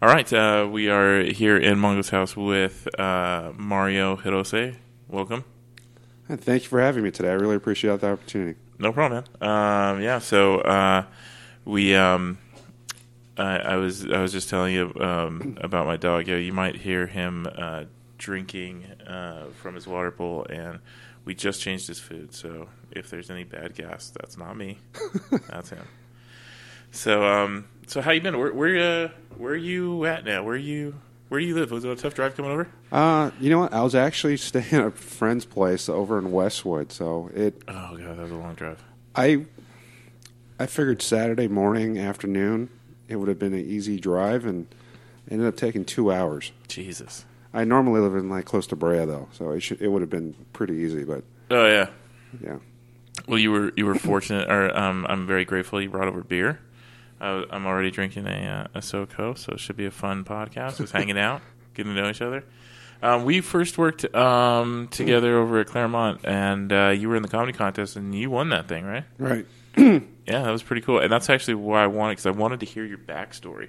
All right, uh, we are here in Mongo's house with uh, Mario Hirose. Welcome. And thank you for having me today. I really appreciate the opportunity. No problem, man. Um, yeah, so uh, we, um, I, I was, I was just telling you um, about my dog. Yeah, you might hear him uh, drinking uh, from his water bowl, and we just changed his food. So if there's any bad gas, that's not me. that's him. So, um, so how you been? Where, where, uh, where are you at now? Where you, where do you live? Was it a tough drive coming over? Uh, you know what? I was actually staying at a friend's place over in Westwood, so it. Oh god, that was a long drive. I, I figured Saturday morning, afternoon, it would have been an easy drive, and ended up taking two hours. Jesus. I normally live in like close to Brea though, so it should it would have been pretty easy, but Oh yeah. yeah. Well, you were you were fortunate, or um, I'm very grateful you brought over beer. I, I'm already drinking a uh, a SoCo, so it should be a fun podcast. Just hanging out, getting to know each other. Um, we first worked um, together over at Claremont, and uh, you were in the comedy contest, and you won that thing, right? Right. Yeah, that was pretty cool, and that's actually why I wanted because I wanted to hear your backstory.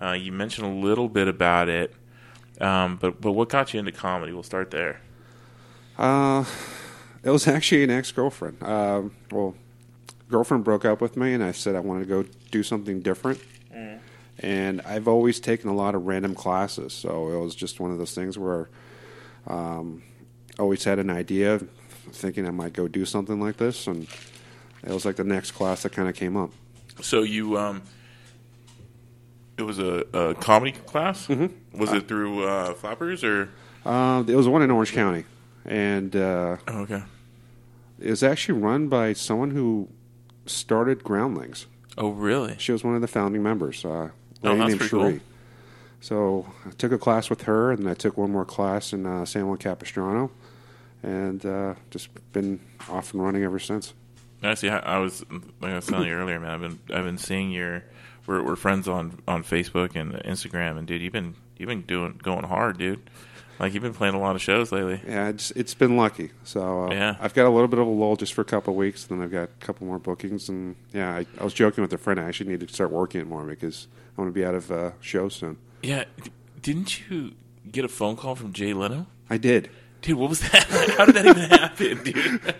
Uh, you mentioned a little bit about it, um, but but what got you into comedy? We'll start there. Uh, it was actually an ex girlfriend. Um, well, girlfriend broke up with me, and I said I wanted to go do something different. And I've always taken a lot of random classes, so it was just one of those things where um, always had an idea, thinking I might go do something like this, and it was like the next class that kind of came up. So you, um, it was a, a comedy class. Mm-hmm. Was it through uh, Flappers or? Uh, it was one in Orange County, and uh, Oh, okay. it was actually run by someone who started Groundlings. Oh, really? She was one of the founding members. Uh, Oh, lady that's named pretty cool. So I took a class with her, and I took one more class in uh, San Juan Capistrano, and uh, just been off and running ever since. Actually, I I was like I was telling you earlier, man. I've been I've been seeing your. We're we're friends on on Facebook and Instagram, and dude, you've been you've been doing going hard, dude. Like you've been playing a lot of shows lately. Yeah, it's it's been lucky. So uh, Yeah. I've got a little bit of a lull just for a couple of weeks, then I've got a couple more bookings, and yeah, I, I was joking with a friend. I actually need to start working it more because I want to be out of uh, shows soon. Yeah, didn't you get a phone call from Jay Leno? I did. Dude, what was that? How did that even happen, dude?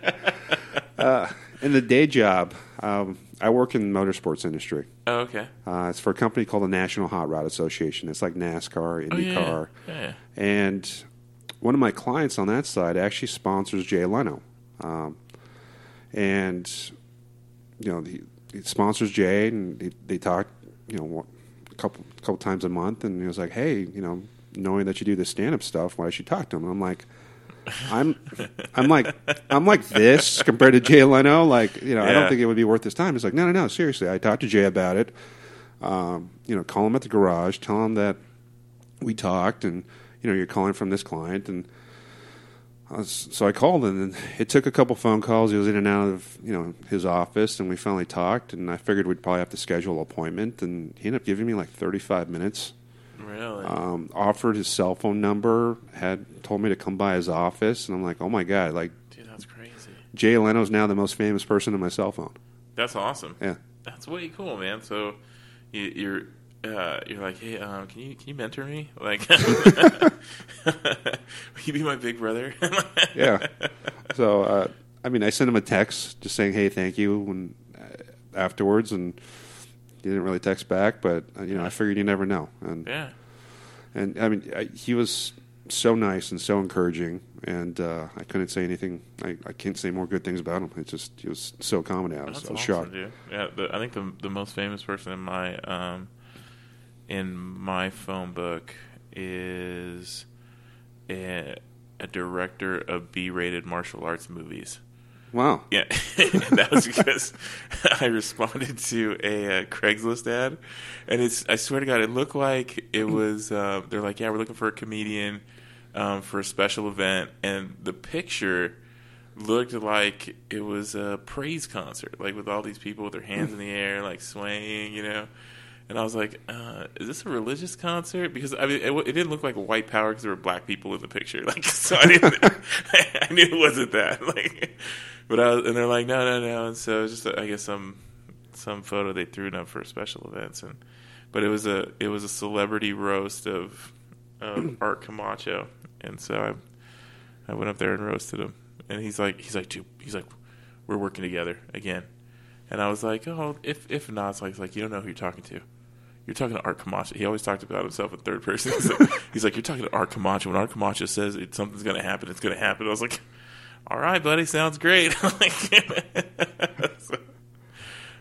In the day job, um, I work in the motorsports industry. oh, okay. Uh, it's for a company called the National Hot Rod Association. It's like NASCAR, Oh, yeah, IndyCar. yeah, yeah. And one of my clients on that side actually sponsors Jay Leno. Um, and, you know, he, he sponsors Jay, and he, they talk, you know, a couple, couple times a month. And he was like, hey, you know, knowing that you do this stand up stuff, why should you talk to him? And I'm like, I'm, I'm like, I'm like this compared to Jay Leno. Like, you know, I don't think it would be worth his time. He's like, no, no, no, seriously. I talked to Jay about it. Um, you know, call him at the garage, tell him that we talked, and you know, you're calling from this client, and I was, so I called him, and it took a couple phone calls. He was in and out of you know his office, and we finally talked, and I figured we'd probably have to schedule an appointment, and he ended up giving me like 35 minutes. Really? Um, offered his cell phone number, had told me to come by his office, and I'm like, oh my god, like dude, that's crazy. Jay Leno's now the most famous person on my cell phone. That's awesome. Yeah. That's way cool, man. So you, you're uh, you're like, hey, um, can you can you mentor me? Like, will you be my big brother? yeah. So, uh, I mean, I sent him a text just saying, "Hey, thank you," when uh, afterwards, and he didn't really text back. But uh, you know, I figured you never know, and yeah. and I mean, I, he was so nice and so encouraging, and uh, I couldn't say anything. I, I can't say more good things about him. It's just he was so accommodating. I was, That's I was awesome, shocked. dude. Yeah, the, I think the the most famous person in my um in my phone book is a, a director of B-rated martial arts movies. Wow. Yeah, that was because I responded to a uh, Craigslist ad, and it's I swear to God, it looked like it was. Uh, they're like, yeah, we're looking for a comedian um, for a special event, and the picture looked like it was a praise concert, like with all these people with their hands in the air, like swaying, you know. And I was like, uh, "Is this a religious concert?" Because I mean, it, it didn't look like white power because there were black people in the picture. Like, so I didn't. I knew it wasn't that. Like, but I was, and they're like, "No, no, no." And so just, I guess, some some photo they threw up for special events. And but it was a it was a celebrity roast of of Art Camacho, and so I I went up there and roasted him, and he's like he's like dude he's like we're working together again, and I was like oh if if not it's like, like you don't know who you're talking to. You're talking to Art Camacho. He always talked about himself in third person. He's like, he's like, you're talking to Art Camacho. When Art Camacho says it, something's going to happen, it's going to happen. I was like, all right, buddy, sounds great. So,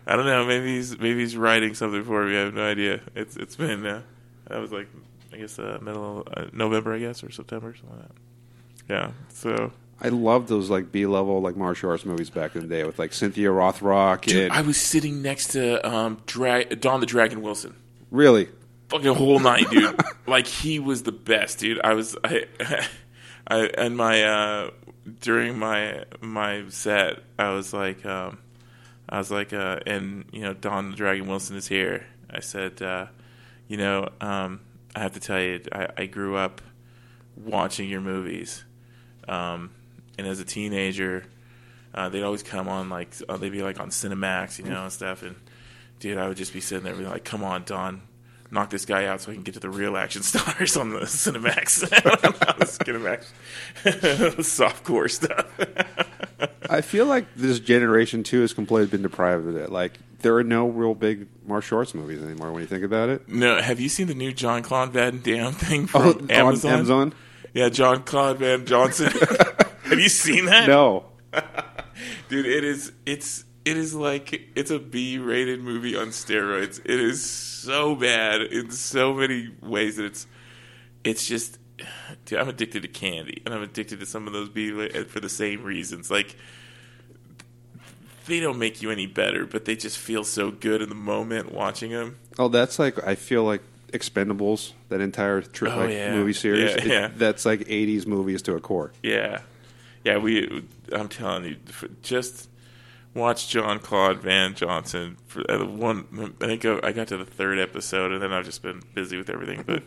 I don't know. Maybe he's maybe he's writing something for me. I have no idea. It's it's been uh, that was like I guess uh, middle of, uh, November, I guess, or September, something like that. Yeah. So I loved those like B level like martial arts movies back in the day with like Cynthia Rothrock Dude, and I was sitting next to um, Dra- Don the Dragon Wilson. really fucking whole night, dude. like he was the best, dude. I was I, I and my uh during my my set, I was like um I was like uh and you know Don the Dragon Wilson is here. I said uh you know um I have to tell you I, I grew up watching your movies. Um and as a teenager, uh, they'd always come on like uh, they'd be like on Cinemax, you know, and stuff. And dude, I would just be sitting there, being like, "Come on, Don, knock this guy out so I can get to the real action stars on the Cinemax, the Cinemax, softcore stuff." I feel like this generation too has completely been deprived of it. Like there are no real big martial arts movies anymore when you think about it. no, have you seen the new Jean Claude Van Damme thing oh, from Oh, Amazon? Amazon? Yeah, Jean Claude Van Johnson. have you seen that? No. dude it is it's it is like it's a b-rated movie on steroids it is so bad in so many ways that it's it's just dude i'm addicted to candy and i'm addicted to some of those b for the same reasons like they don't make you any better but they just feel so good in the moment watching them Oh, that's like I feel like Expendables, that entire tri- Oh, like yeah. movie series. Yeah, it- yeah. That's like '80s movies to a core. yeah yeah we i'm telling you just watch Jean Claude Van Johnson for uh, one. I think I I got to the third episode, and then I've just been busy with everything. But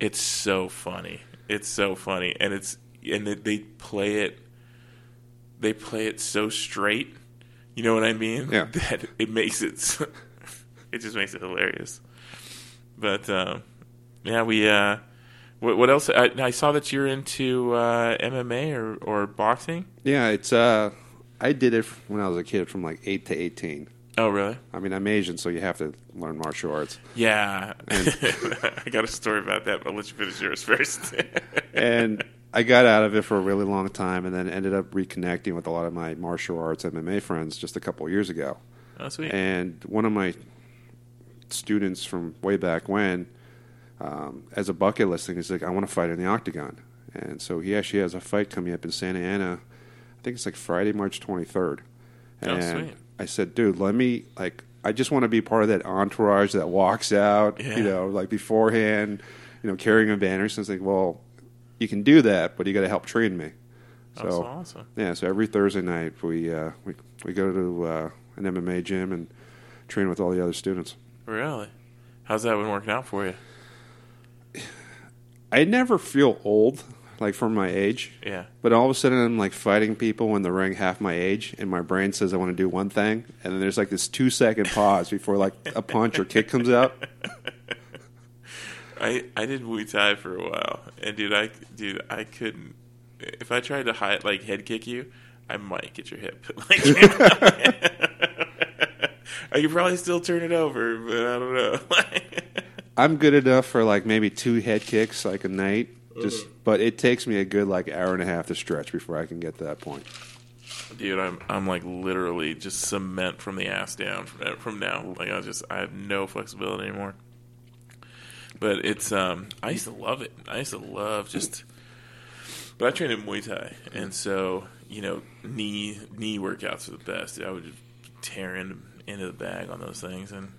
it's so funny. It's so funny, and it's and they- they play it. They play it so straight. You know what I mean? Yeah. That it makes it. it just makes it hilarious. But uh, yeah, we. Uh, what, what else? I, I saw that you're into uh, MMA or, or boxing. Yeah, it's uh, I did it when I was a kid, from like eight to eighteen. Oh, really? I mean, I'm Asian, so you have to learn martial arts. Yeah, I got a story about that. But I'll let you finish yours first. and I got out of it for a really long time, and then ended up reconnecting with a lot of my martial arts MMA friends just a couple of years ago. oh, sweet. And one of my students from way back when, um, as a bucket list thing, he's like, "I want to fight in the octagon." And so he actually has a fight coming up in Santa Ana. I think it's like Friday, March 23rd. Oh, And sweet. I said, "Dude, let me like." I just want to be part of that entourage that walks out, Yeah. you know, like beforehand, you know, carrying a banner. So it's like, well, you can do that, but you got to help train me. So That's awesome. yeah, so every Thursday night we uh, we we go to uh, an MMA gym and train with all the other students. Really? How's that been working out for you? I never feel old, like for my age, Yeah. but all of a sudden I'm like fighting people in the ring half my age, and my brain says I want to do one thing, and then there's like this two second pause before like a punch or kick comes out. I I did Muay Thai for a while, and dude, I dude, I couldn't. If I tried to hide, like head kick you, I might get your hip. Like, I could probably still turn it over, but I don't know. I'm good enough for like maybe two head kicks like a night, just but it takes me a good like hour and a half to stretch before I can get to that point. dude, I'm I'm like literally just cement from the ass down from from now. Like I just I have no flexibility anymore. But it's um I used to love it. I used to love just. But I trained in Muay Thai, and so you know knee knee workouts are the best. I would just tear in, into the bag on those things, and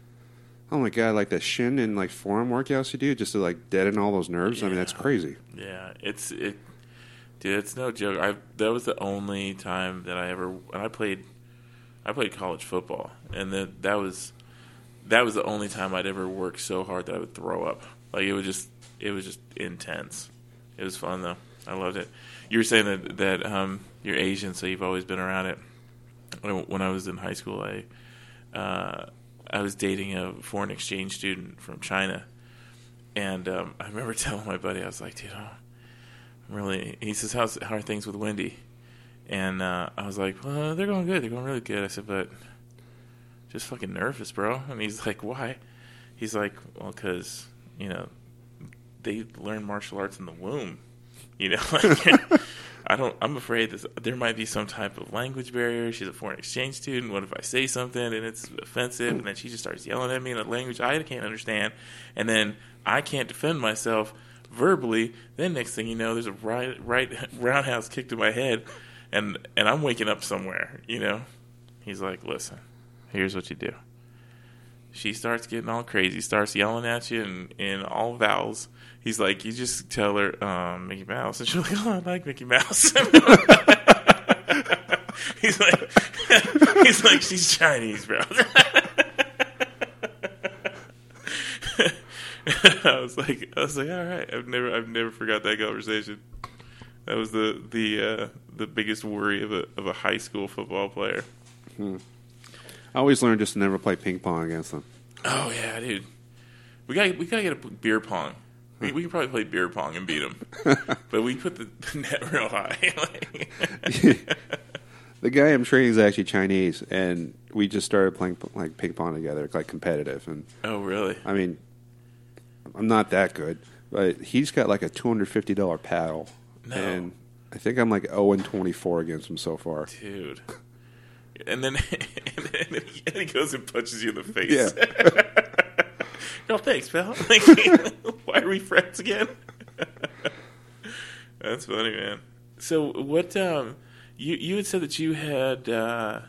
Oh my god, like the shin and like forearm workouts you do just to like deaden all those nerves. I mean, that's crazy. yeah, it's it. Dude, it's no joke. I that was the only time that I ever and I played. I played college football, and that that was that was the only time I'd ever worked so hard that I would throw up. Like it was just it was just intense. It was fun though. I loved it. You were saying that that um, you're Asian, so you've always been around it. When I, when I was in high school, I uh, I was dating a foreign exchange student from China, and um, I remember telling my buddy, I was like, dude, I'm really. He says, "How's how are things with Wendy?" And uh, I was like, "Well, they're going good. They're going really good." I said, "But just fucking nervous, bro." And he's like, "Why?" He's like, "Well, because you know they learn martial arts in the womb. You know, like, I don't. I'm afraid this, there might be some type of language barrier. She's a foreign exchange student. What if I say something and it's offensive, and then she just starts yelling at me in a language I can't understand, and then I can't defend myself verbally. Then next thing you know, there's a right right roundhouse kick to my head, and and I'm waking up somewhere. You know, he's like, listen, here's what you do. She starts getting all crazy, starts yelling at you in, in all vowels. He's like, you just tell her um, Mickey Mouse, and she's like, oh, I like Mickey Mouse. he's like, he's like, she's Chinese, bro. I was like, I was like, all right. I've never, I've never forgot that conversation. That was the the uh, the biggest worry of a of a high school football player. I always learned just to never play ping pong against them. Oh yeah, dude. We got we gotta get a beer pong. We, we could probably play beer pong and beat them, but we put the, the net real high. The guy I'm training is actually Chinese, and we just started playing like ping pong together, like competitive. And oh really? I mean, I'm not that good, but he's got like a two hundred fifty dollar paddle, No. and I think I'm like zero and twenty four against him so far. dude. And then, and then he, and he goes and punches you in the face. Yeah. no thanks, pal. Like, why are we friends again? That's funny, man. So what? Um, you you had said that you had uh,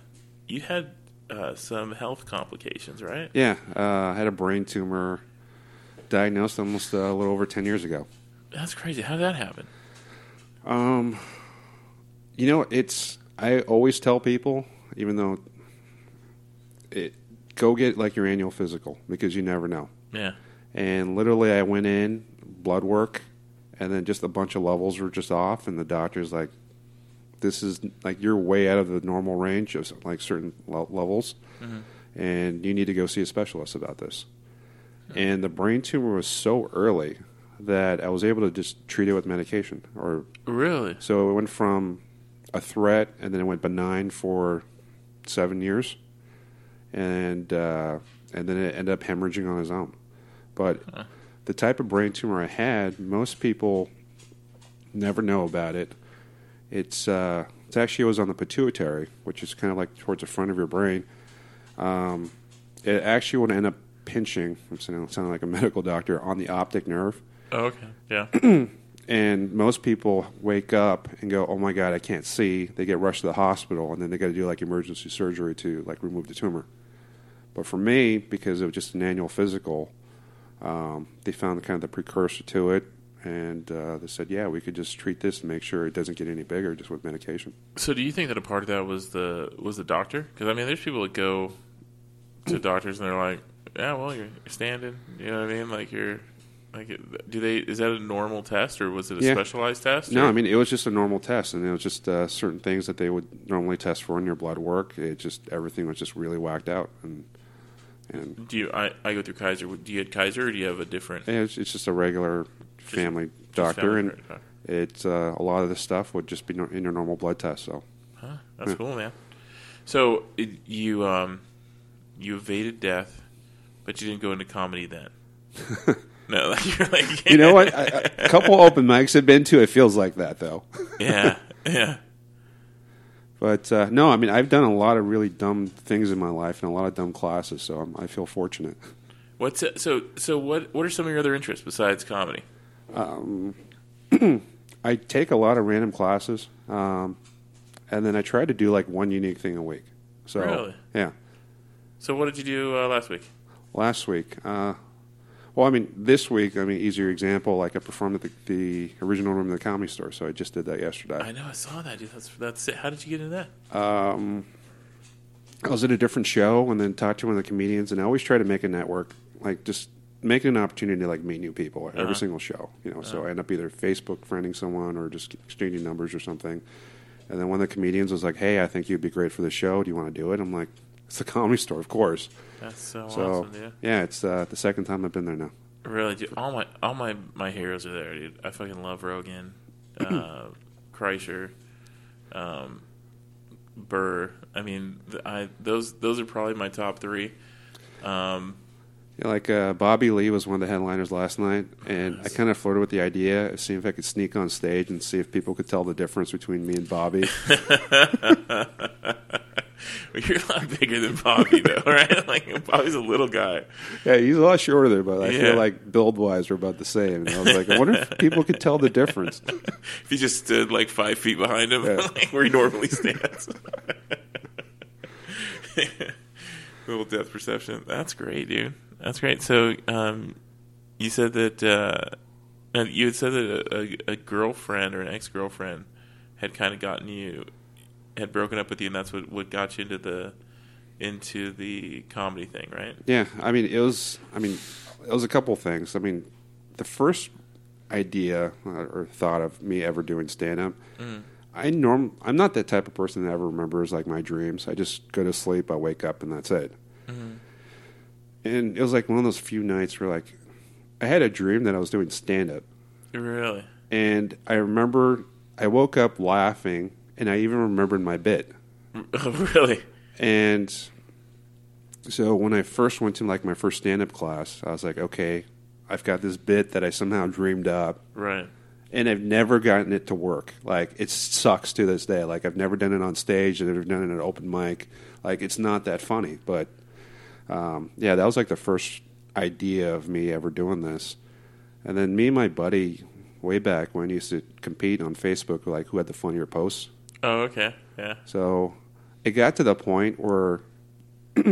you had uh, some health complications, right? Yeah, uh, I had a brain tumor diagnosed almost uh, a little over ten years ago. That's crazy. How did that happen? Um, you know, it's I always tell people, even though it go get like your annual physical because you never know. Yeah. And literally, I went in, blood work, and then just a bunch of levels were just off, and the doctor's like, "This is like you're way out of the normal range of like certain le- levels, and you need to go see a specialist about this." And the brain tumor was so early that I was able to just treat it with medication, or Really? so it went from a threat, and then it went benign for seven years, and uh, and then it ended up hemorrhaging on its own. But Huh. the type of brain tumor I had, most people never know about it. It's uh, it's actually it was on the pituitary, which is kind of like towards the front of your brain. Um, it actually would end up pinching. I'm sounding, sounding like a medical doctor on the optic nerve. Oh, okay. Yeah. And most people wake up and go, "Oh my god, I can't see." They get rushed to the hospital, and then they got to do like emergency surgery to like remove the tumor. But for me, because it was just an annual physical, um, they found kind of the precursor to it, and uh, they said, "Yeah, we could just treat this and make sure it doesn't get any bigger just with medication." So, do you think that a part of that was the was the doctor? Because I mean, there's people that go to doctors and they're like, "Yeah, well, you're, you're standing." You know what I mean? Like you're like, do they? Is that a normal test or was it a Yeah. specialized test? No, I mean it was just a normal test, and it was just uh, certain things that they would normally test for in your blood work. It just everything was just really whacked out, and and Do you? I, I go through Kaiser. Do you had Kaiser or do you have a different it's, it's just a regular family just doctor, family and doctor? it's uh, a lot of the stuff would just be no, in your normal blood test. So Huh? That's Yeah. cool, man. So it, you um you evaded death, but you didn't go into comedy then. no, like you're like you know what? I, I- a couple open mics I've been to, it feels like that though. yeah, yeah. But uh, no, I mean I've done a lot of really dumb things in my life and a lot of dumb classes, so I'm, I feel fortunate. What's so so? What what are some of your other interests besides comedy? I take a lot of random classes, um, and then I try to do like one unique thing a week. So Really? yeah. So what did you do uh, last week? last week. Uh, well, I mean, this week, I mean, easier example, like I performed at the, the original room of the comedy store, so I just did that yesterday. I know I saw that. Dude. That's that's it. How did you get into that? Um, I was at a different show and then talked to one of the comedians, and I always try to make a network, like just make it an opportunity to like meet new people at Uh-huh. every single show. You know, so I end up either Facebook friending someone or just exchanging numbers or something. And then one of the comedians was like, "Hey, I think you'd be great for the show. Do you want to do it?" I'm like, It's the comedy store, of course. That's so, So awesome, dude. yeah, it's uh, the second time I've been there now. Really, dude, all my all my my heroes are there, dude. I fucking love Rogan, uh, Kreischer, um, Burr. I mean, I those those are probably my top three. Um, Yeah, like uh, Bobby Lee was one of the headliners last night, and I kind of flirted with the idea of seeing if I could sneak on stage and see if people could tell the difference between me and Bobby. you're a lot bigger than Bobby, though, right? Like Bobby's a little guy. yeah, he's a lot shorter but I Yeah. feel like build wise we're about the same. And I was like, I wonder if people could tell the difference. If you just stood like five feet behind him, Yeah. like where he normally stands. Little depth perception. That's great, dude. That's great. So, um, you said that uh, you had said that a, a, a girlfriend or an ex girlfriend had kind of gotten you, had broken up with you, and that's what, what got you into the into the comedy thing, right? Yeah, I mean, it was. I mean, it was a couple things. I mean, the first idea uh, or thought of me ever doing stand up, I norm. I'm not that type of person that ever remembers like my dreams. I just go to sleep, I wake up, and that's it. And it was like one of those few nights where like I had a dream that I was doing stand up, Really? and I remember I woke up laughing, and I even remembered my bit. Really? And so when I first went to like my first stand up class, I was like, okay, I've got this bit that I somehow dreamed up Right. and I've never gotten it to work. Like it sucks to this day. Like I've never done it on stage, I've never done it at an open mic. Like it's not that funny. But um, yeah, that was like the first idea of me ever doing this. And then me and my buddy, way back when, used to compete on Facebook, like who had the funnier posts. Oh, okay. Yeah. So it got to the point where,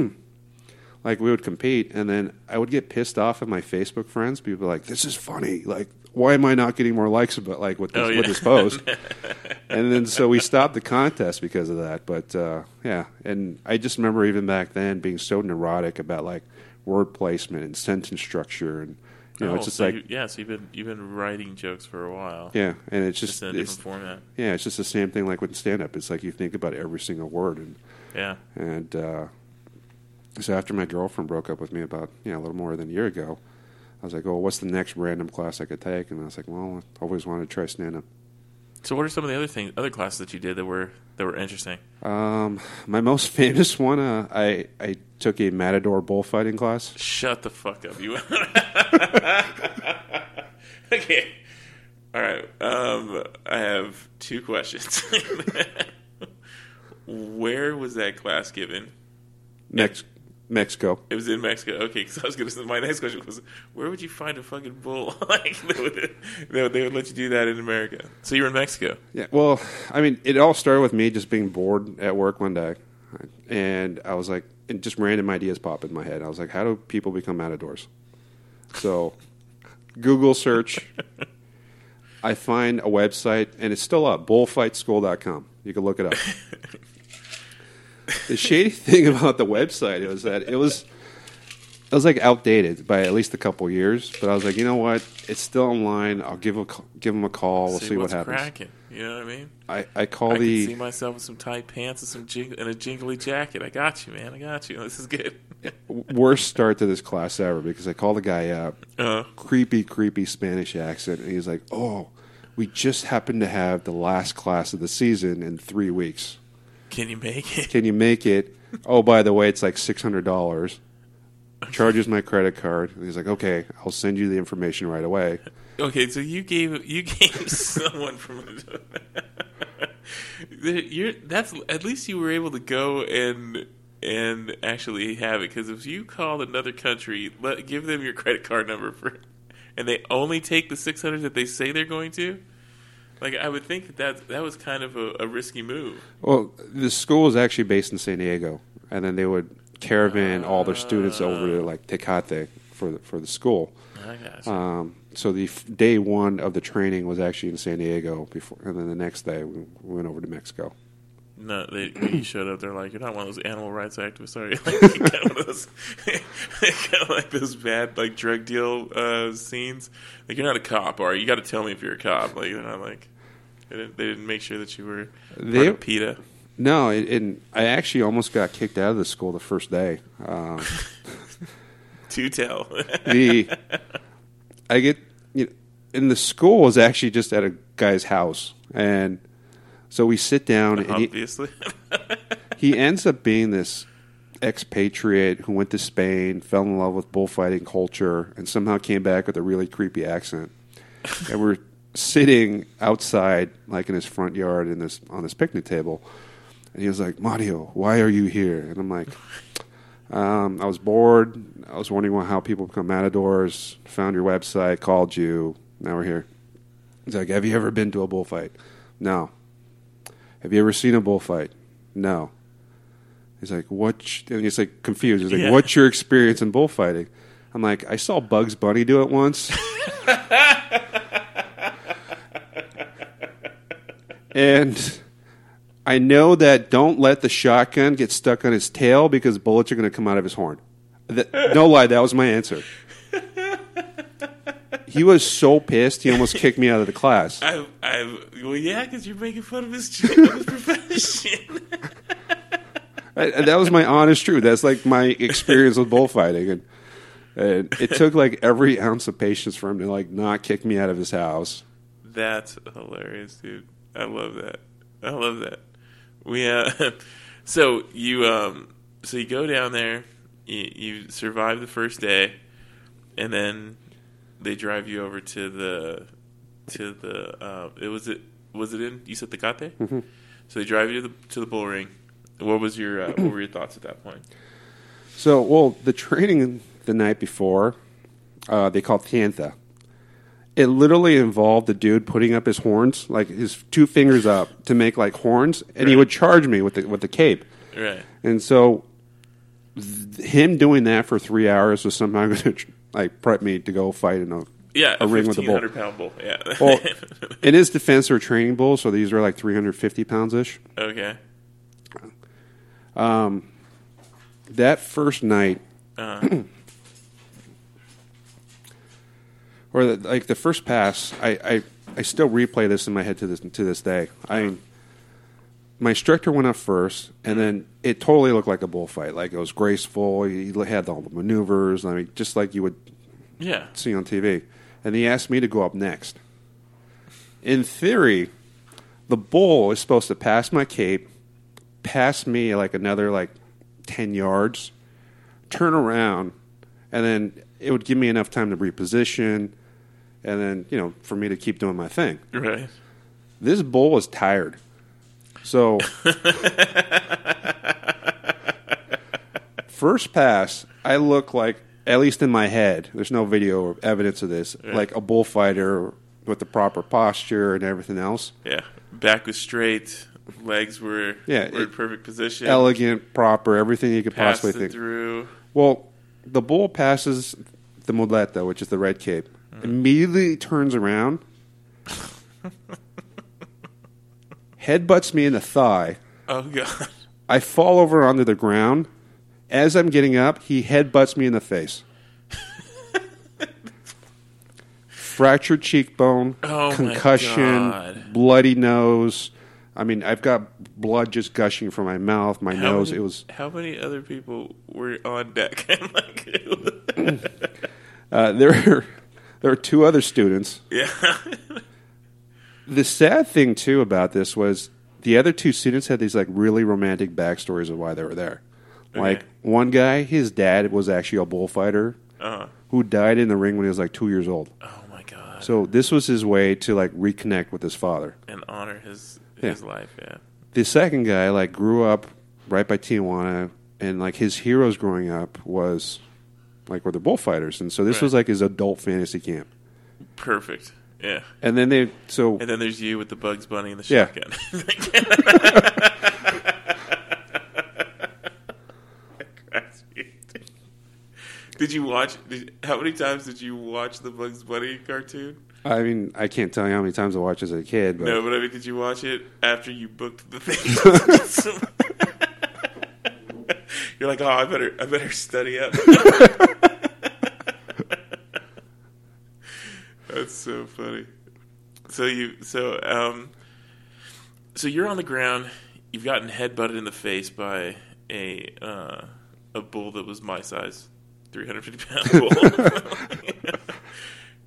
like, we would compete, and then I would get pissed off at my Facebook friends. People like, "This is funny. Like, why am I not getting more likes about like with this, Oh, yeah. with this post?" and then so we stopped the contest because of that. But uh, yeah, and I just remember even back then being so neurotic about like word placement and sentence structure, and you know, oh, it's just so like you, yeah. So you've been you've been writing jokes for a while. yeah, and it's Just just, in a it's, format. yeah, it's just the same thing like with stand up. It's like you think about every single word and. Yeah. And uh, so after my girlfriend broke up with me about you know a little more than a year ago, I was like, "Oh, what's the next random class I could take?" And I was like, "Well, I always wanted to try stand up." So what are some of the other things, other classes that you did that were that were interesting? Um, my most famous one, uh, I I took a matador bullfighting class. Shut the fuck up, you. okay. All right. Um, I have two questions. Where was that class given? Mex- Mexico. It was in Mexico. Okay, because I was going to. My next question was, where would you find a fucking bull? like they would, they would, they would let you do that in America. So you were in Mexico. Yeah. Well, I mean, it all started with me just being bored at work one day, and I was like, and just random ideas pop in my head. I was like, how do people become matadors? So, Google search. I find a website, and it's still up, bullfightschool.com. You can look it up. the shady thing about the website was that it was it was like outdated by at least a couple years. But I was like, you know what? It's still online. I'll give a give them a call. We'll see, what what's happens. cracking. You know what I mean? I, I call I can see myself with some tight pants and some jing- and a jingly jacket. I got you, man. I got you. This is good. worst start to this class ever because I call the guy up, Uh, creepy, creepy Spanish accent, and he's like, "Oh, we just happened to have the last class of the season in three weeks. Can you make it? Can you make it? Oh, by the way, it's like six hundred dollars. Charges my credit card. And he's like, "Okay, I'll send you the information right away." Okay, so you gave you gave someone from you're that's at least you were able to go and and actually have it because if you called another country, let give them your credit card number for, and they only take the six hundred that they say they're going to. Like I would think that that, that was kind of a, a risky move. Well, the school is actually based in San Diego, and then they would caravan all their students over to like Tecate for the, for the school. I. Um, so the f- day one of the training was actually in San Diego before, and then the next day we went over to Mexico. No, they when you showed up. They're like, "You're not one of those animal rights activists, are you?" Like, one of those, kind of like those bad like drug deal uh, scenes. Like, you're not a cop, are you? You got to tell me if you're a cop. Like, they're not like they didn't, they didn't make sure that you were They- part PETA. No, and I actually almost got kicked out of the school the first day. Um, To tell. the I get you know, and the school is actually just at a guy's house, and so we sit down, and he, Obviously. he ends up being this expatriate who went to Spain, fell in love with bullfighting culture, and somehow came back with a really creepy accent. and we're sitting outside, like in his front yard, in this on this picnic table, and he was like, "Mario, why are you here?" And I'm like, um, "I was bored. I was wondering how people become matadors. Found your website, called you. Now we're here." He's like, "Have you ever been to a bullfight?" No. Have you ever seen a bullfight? No. He's like, what? And he's like confused. He's like, Yeah. what's your experience in bullfighting? I'm like, I saw Bugs Bunny do it once. and I know that don't let the shotgun get stuck on his tail because bullets are going to come out of his horn. That, no lie, that was my answer. He was so pissed, he almost kicked me out of the class. I, I, well, yeah, because you're making fun of his, of his profession. I, that was my honest truth. That's like my experience with bullfighting, and, and it took like every ounce of patience for him to like not kick me out of his house. That's hilarious, dude. I love that. I love that. We uh, so you um, so you go down there, you, you survive the first day, and then they drive you over to the to the uh, it was it was it in you said Tecate? Mm-hmm. So they drive you to the to the bull ring. What was your uh, what were your thoughts at that point? So, well, the training the night before, uh, they called tienta. It literally involved the dude putting up his horns, like his two fingers up, to make like horns, and he would charge me with the with the cape. Right. And so, th- him doing that for three hours was somehow going to like prep me to go fight in a Yeah, A a, ring with a bull. 1500 pound bull. Yeah. Well, in his defense, they're training bulls, so these are like 350 pounds ish. okay. Um, That first night, Uh, or the, like the first pass, I, I, I still replay this in my head to this to this day. I my instructor went up first, and then it totally looked like a bullfight. Like it was graceful. He had all the maneuvers. I mean, just like you would yeah. see on TV. And he asked me to go up next. In theory, the bull is supposed to pass my cape, pass me like another like ten yards, turn around, and then it would give me enough time to reposition, and then you know for me to keep doing my thing. Right. This bull was tired, so first pass, I look like at least in my head. There's no video or evidence of this, like a bullfighter with the proper posture and everything else. Yeah, back was straight, legs were Yeah, were in perfect position. Elegant, proper, everything you could passed possibly think. through. Well, the bull passes the muleta, which is the red cape, mm. immediately turns around, headbutts me in the thigh. Oh god, I fall over onto the ground. As I'm getting up, he headbutts me in the face. Fractured cheekbone, Oh, my concussion, God. bloody nose. I mean, I've got blood just gushing from my mouth, my How nose. many- It was How many other people were on deck? like, uh, there. There were two other students. yeah, The sad thing too about this was the other two students had these like really romantic backstories of why they were there. Like one guy, his dad was actually a bullfighter uh, who died in the ring when he was like two years old. oh my god, So this was his way to like reconnect with his father. and honor his Yeah. his life. Yeah, The second guy like grew up right by Tijuana, and like his heroes growing up was like were the bullfighters, and so this Right. was like his adult fantasy camp. perfect. Yeah, And then they so and then there's you with the Bugs Bunny and the Yeah. shotgun. Did you watch? Did, how many times did you watch the Bugs Bunny cartoon? I mean I can't tell you how many times I watched as a kid, but No, but I mean, did you watch it after you booked the thing? You're like, oh, I better, I better study up. That's so funny. So you, so um, so you're on the ground. you've gotten headbutted in the face by a uh, a bull that was my size, three hundred fifty pound bull,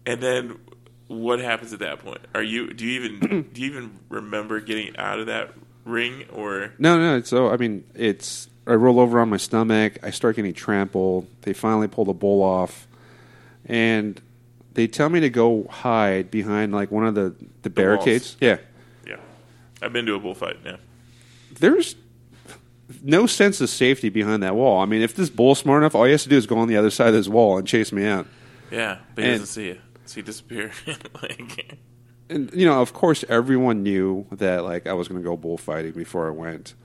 and then what happens at that point? Are you do you even do you even remember getting out of that ring or No, no. So I mean, it's I roll over on my stomach. I start getting trampled. They finally pull the bull off, and they tell me to go hide behind like one of the the barricades. yeah, yeah? I've been to a bullfight. Yeah, there's no sense of safety behind that wall. I mean, if this bull's smart enough, all he has to do is go on the other side of this wall and chase me out. yeah, but he And- doesn't see you. So he disappear. like, and you know, of course, everyone knew that like I was going to go bullfighting before I went,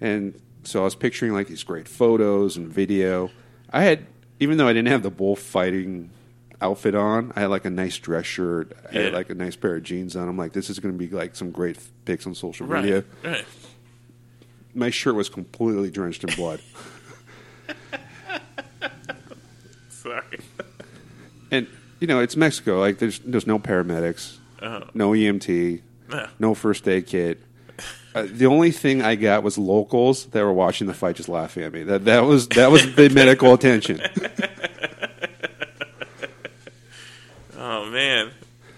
and so I was picturing like these great photos and video. I had, even though I didn't have the bullfighting outfit on, I had like a nice dress shirt, I had like a nice pair of jeans on. I'm like, this is going to be like some great pics on social right, media. right. My shirt was completely drenched in blood, Sorry. and you know, it's Mexico. Like, there's there's no paramedics, Uh, no EMT. yeah. no first aid kit. Uh, the only thing I got was locals that were watching the fight just laughing at me. That that was that was the medical attention. Oh man.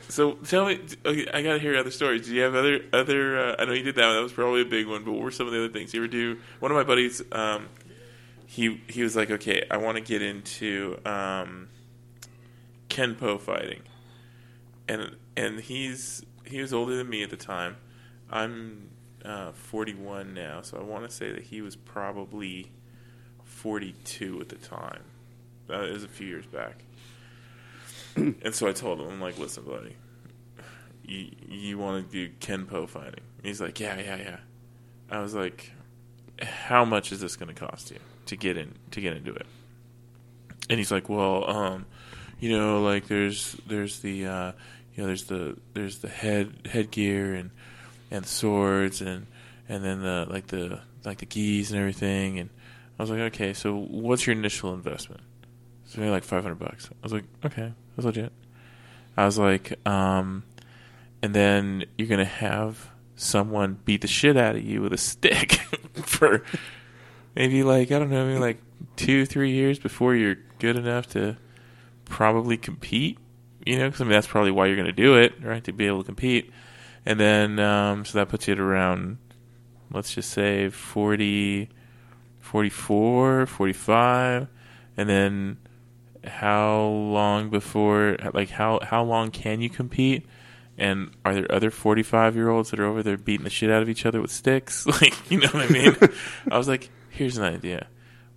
So tell me, okay, I gotta hear other stories. Do you have other other? Uh, I know you did that one. That was probably a big one. But what were some of the other things you ever do? One of my buddies, um, he he was like, okay, I want to get into um, kenpo fighting, and and he's he was older than me at the time. I'm uh, 41 now, so I want to say that he was probably 42 at the time. That is a few years back. And so I told him, I'm like, listen, buddy, you, you want to do Kenpo fighting? And he's like, yeah, yeah, yeah. I was like, how much is this going to cost you to get in to get into it? And he's like, well, um, you know, like there's there's the uh, you know there's the there's the head headgear and and swords and and then the like the like the geese and everything. And I was like, okay, so what's your initial investment? It's maybe like five hundred bucks. I was like, okay, that's legit. I was like, um, and then you're gonna have someone beat the shit out of you with a stick for maybe like I don't know, maybe like two, three years before you're good enough to probably compete. You know, because I mean that's probably why you're gonna do it, right? To be able to compete. And then um, so that puts you at around, let's just say 40, 44, 45, and then how long before like how how long can you compete? And are there other 45 year olds that are over there beating the shit out of each other with sticks? Like you know what i mean? I was like here's an idea.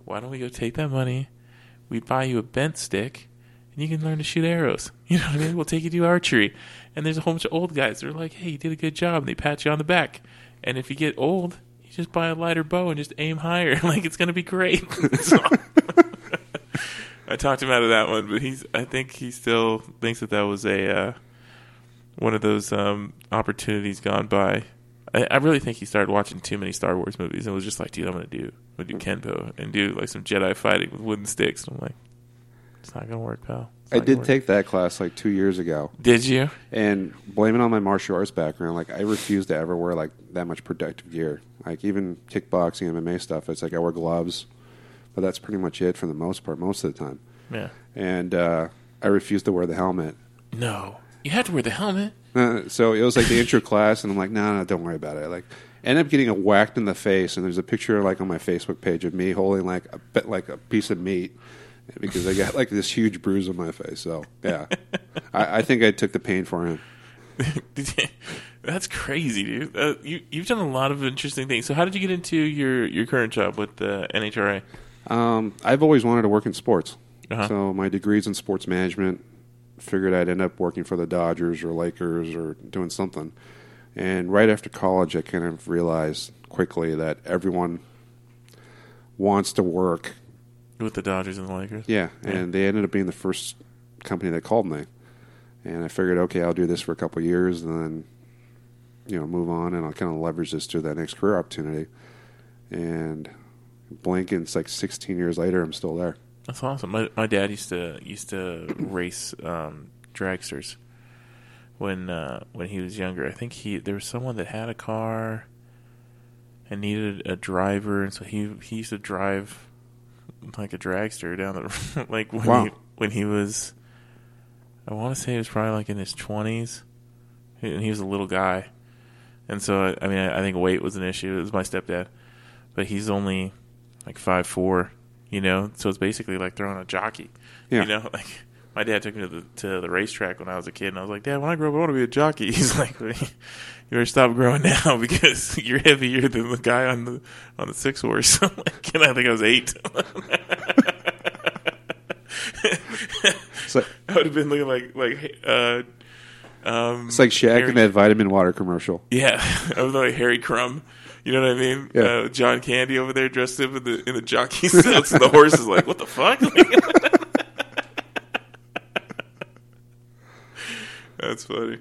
Why don't we go take that money? We buy you a bent stick and you can learn to shoot arrows. You know what i mean? We'll take you to archery. And there's a whole bunch of old guys that are like hey you did a good job and they pat you on the back. And if you get old you just buy a lighter bow and just aim higher. Like it's gonna be great. So- I talked him out of that one, but he's. I think he still thinks that that was a uh, one of those um, opportunities gone by. I, I really think he started watching too many Star Wars movies and was just like, "Dude, I'm gonna do, I'm gonna do Kenpo and do like some Jedi fighting with wooden sticks." And I'm like, "It's not gonna work, pal." I did work." take that class like two years ago, Did you? and blaming on my martial arts background. Like I refuse to ever wear like that much protective gear. Like even kickboxing, MMA stuff. It's like I wear gloves, but that's pretty much it for the most part, most of the time. Yeah. And uh, I refused to wear the helmet. No, you have to wear the helmet. Uh, so it was like the intro class, and I'm like, no, no, don't worry about it. Like, end up getting a whacked in the face, and there's a picture like on my Facebook page of me holding like a bit like a piece of meat because I got like this huge bruise on my face. So yeah, I, I think I took the pain for him. That's crazy, dude. Uh, you you've done a lot of interesting things. So, how did you get into your your current job with the NHRA? Um, I've always wanted to work in sports, Uh-huh. so my degree's in sports management. Figured I'd end up working for the Dodgers or Lakers or doing something. And right after college, I kind of realized quickly that everyone wants to work with the Dodgers and the Lakers. Yeah, Yeah. and they ended up being the first company that called me, and I figured, okay, I'll do this for a couple of years, and then you know move on, and I'll kind of leverage this to that next career opportunity. And blink, and it's like 16 years later, I'm still there. That's awesome. My my dad used to used to race um, dragsters when uh, when he was younger. I think he there was someone that had a car. and needed a driver, and so he he used to drive like a dragster down the like when Wow. he when he was. I want to say he was probably like in his twenties, and he was a little guy, and so I, I mean I, I think weight was an issue. It was my stepdad, but he's only like five four, you know. So it's basically like throwing a jockey, Yeah. you know. Like my dad took me to the to the racetrack when I was a kid, and I was like, Dad, when I grow up, I want to be a jockey. He's like, "You better stop growing now because you're heavier than the guy on the on the six horse. I'm like, and I think I was eight. Like I would have been looking like like uh, um, it's like Shaq Harry- in that vitamin water commercial. yeah, I was like Harry Crumb. You know what I mean? Yeah. Uh, John Candy over there dressed up in the in the jockey suits, and the horse is like, "What the fuck?" That's funny.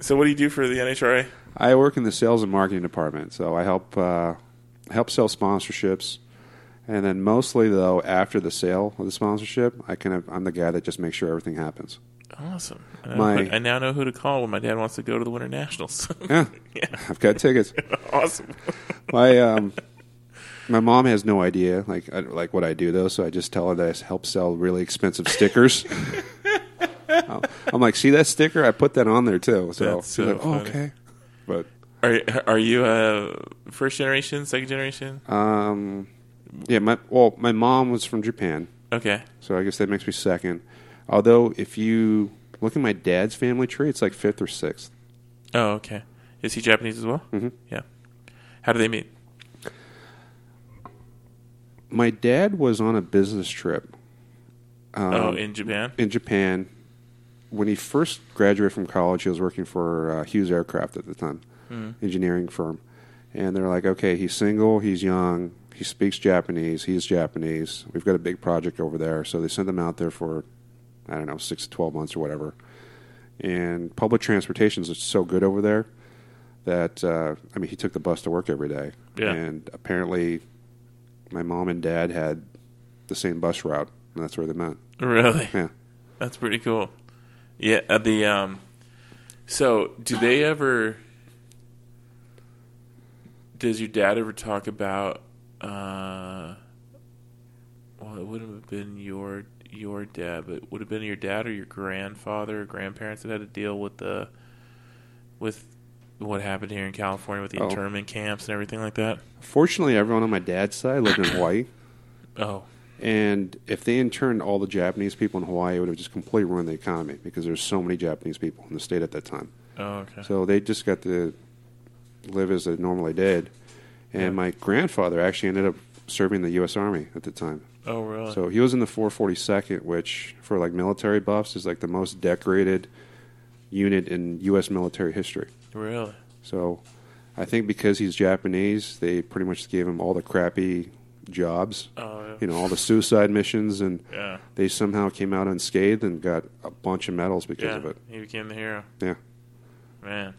So, what do you do for the NHRA? I work in the sales and marketing department, so I help uh, help sell sponsorships, and then mostly though after the sale of the sponsorship, I kind of I'm the guy that just makes sure everything happens. Awesome. I, know My- I now know who to call when my dad wants to go to the Winter Nationals. Yeah, yeah. I've got tickets. awesome. My um, my mom has no idea like I, like what I do though, so I just tell her that I help sell really expensive stickers. I'm like, see that sticker? I put that on there too. So That's she's so like, oh, funny. okay. But Are are you uh, first generation, second generation? um, yeah, my well, my mom was from Japan. Okay. So I guess that makes me second. Although if you look at my dad's family tree, it's like fifth or sixth. Oh, okay. Is he Japanese as well? Mhm. Yeah. How do they meet? My dad was on a business trip. Um, oh, in Japan. in Japan. When he first graduated from college, he was working for uh, Hughes Aircraft at the time, Mhm. engineering firm. And they're like, okay, he's single, he's young, he speaks Japanese, he's Japanese. We've got a big project over there. So they sent him out there for, I don't know, six to 12 months or whatever. And public transportation is so good over there that, uh, I mean, he took the bus to work every day. Yeah. And apparently, my mom and dad had the same bus route, and that's where they met. Really? Yeah. That's pretty cool. Yeah. Uh, the um. So, do they ever? Does your dad ever talk about? uh Well, it wouldn't have been your your dad, but would have been your dad or your grandfather or grandparents that had to deal with the with what happened here in California with the Oh. internment camps and everything like that. Fortunately, everyone on my dad's side lived in Hawaii, Oh, and if they interned all the Japanese people in Hawaii, it would have just completely ruined the economy because there's so many Japanese people in the state at that time. oh, okay. So they just got to live as they normally did. And Yeah. my grandfather actually ended up serving the U.S. Army at the time. Oh, really? So he was in the 442nd, which for like military buffs is like the most decorated unit in U.S. military history. really? So I think because he's Japanese, they pretty much gave him all the crappy jobs, Oh, yeah. you know, all the suicide missions, and yeah. they somehow came out unscathed and got a bunch of medals because yeah. of it. He became the hero. Yeah. Man,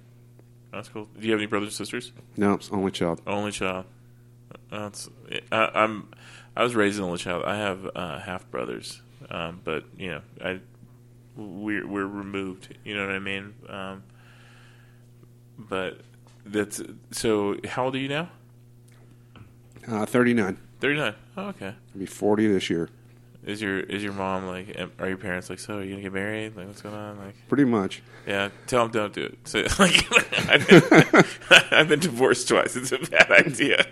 that's cool. Do you have any brothers and sisters? No, only child. Only child. That's I, I'm. I was raised an only child. I have uh, half brothers, um, but you know, I we're we're removed. You know what I mean? Um, but that's so. How old are you now? Uh, 39. Thirty nine. Oh, okay. I'll be 40 this year. Is your is your mom like? Are your parents like? So are you gonna get married? Like, what's going on? Like, Pretty much. yeah. Tell them don't do it. So, like, I've been, I've been divorced twice. It's a bad idea.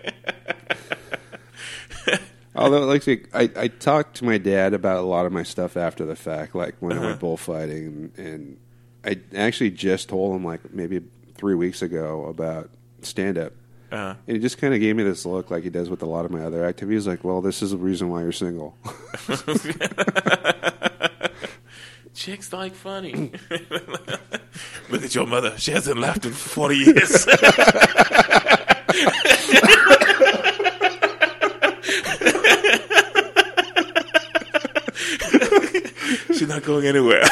Although, like, I, I, I talked to my dad about a lot of my stuff after the fact, like when I Uh-huh. went bullfighting, and, and I actually just told him, like, maybe three weeks ago about stand up. Uh, And he just kind of gave me this look, like he does with a lot of my other activities. Like, well, this is the reason why you're single. Chicks like funny. Look at your mother. She hasn't laughed in 40 years. She's not going anywhere.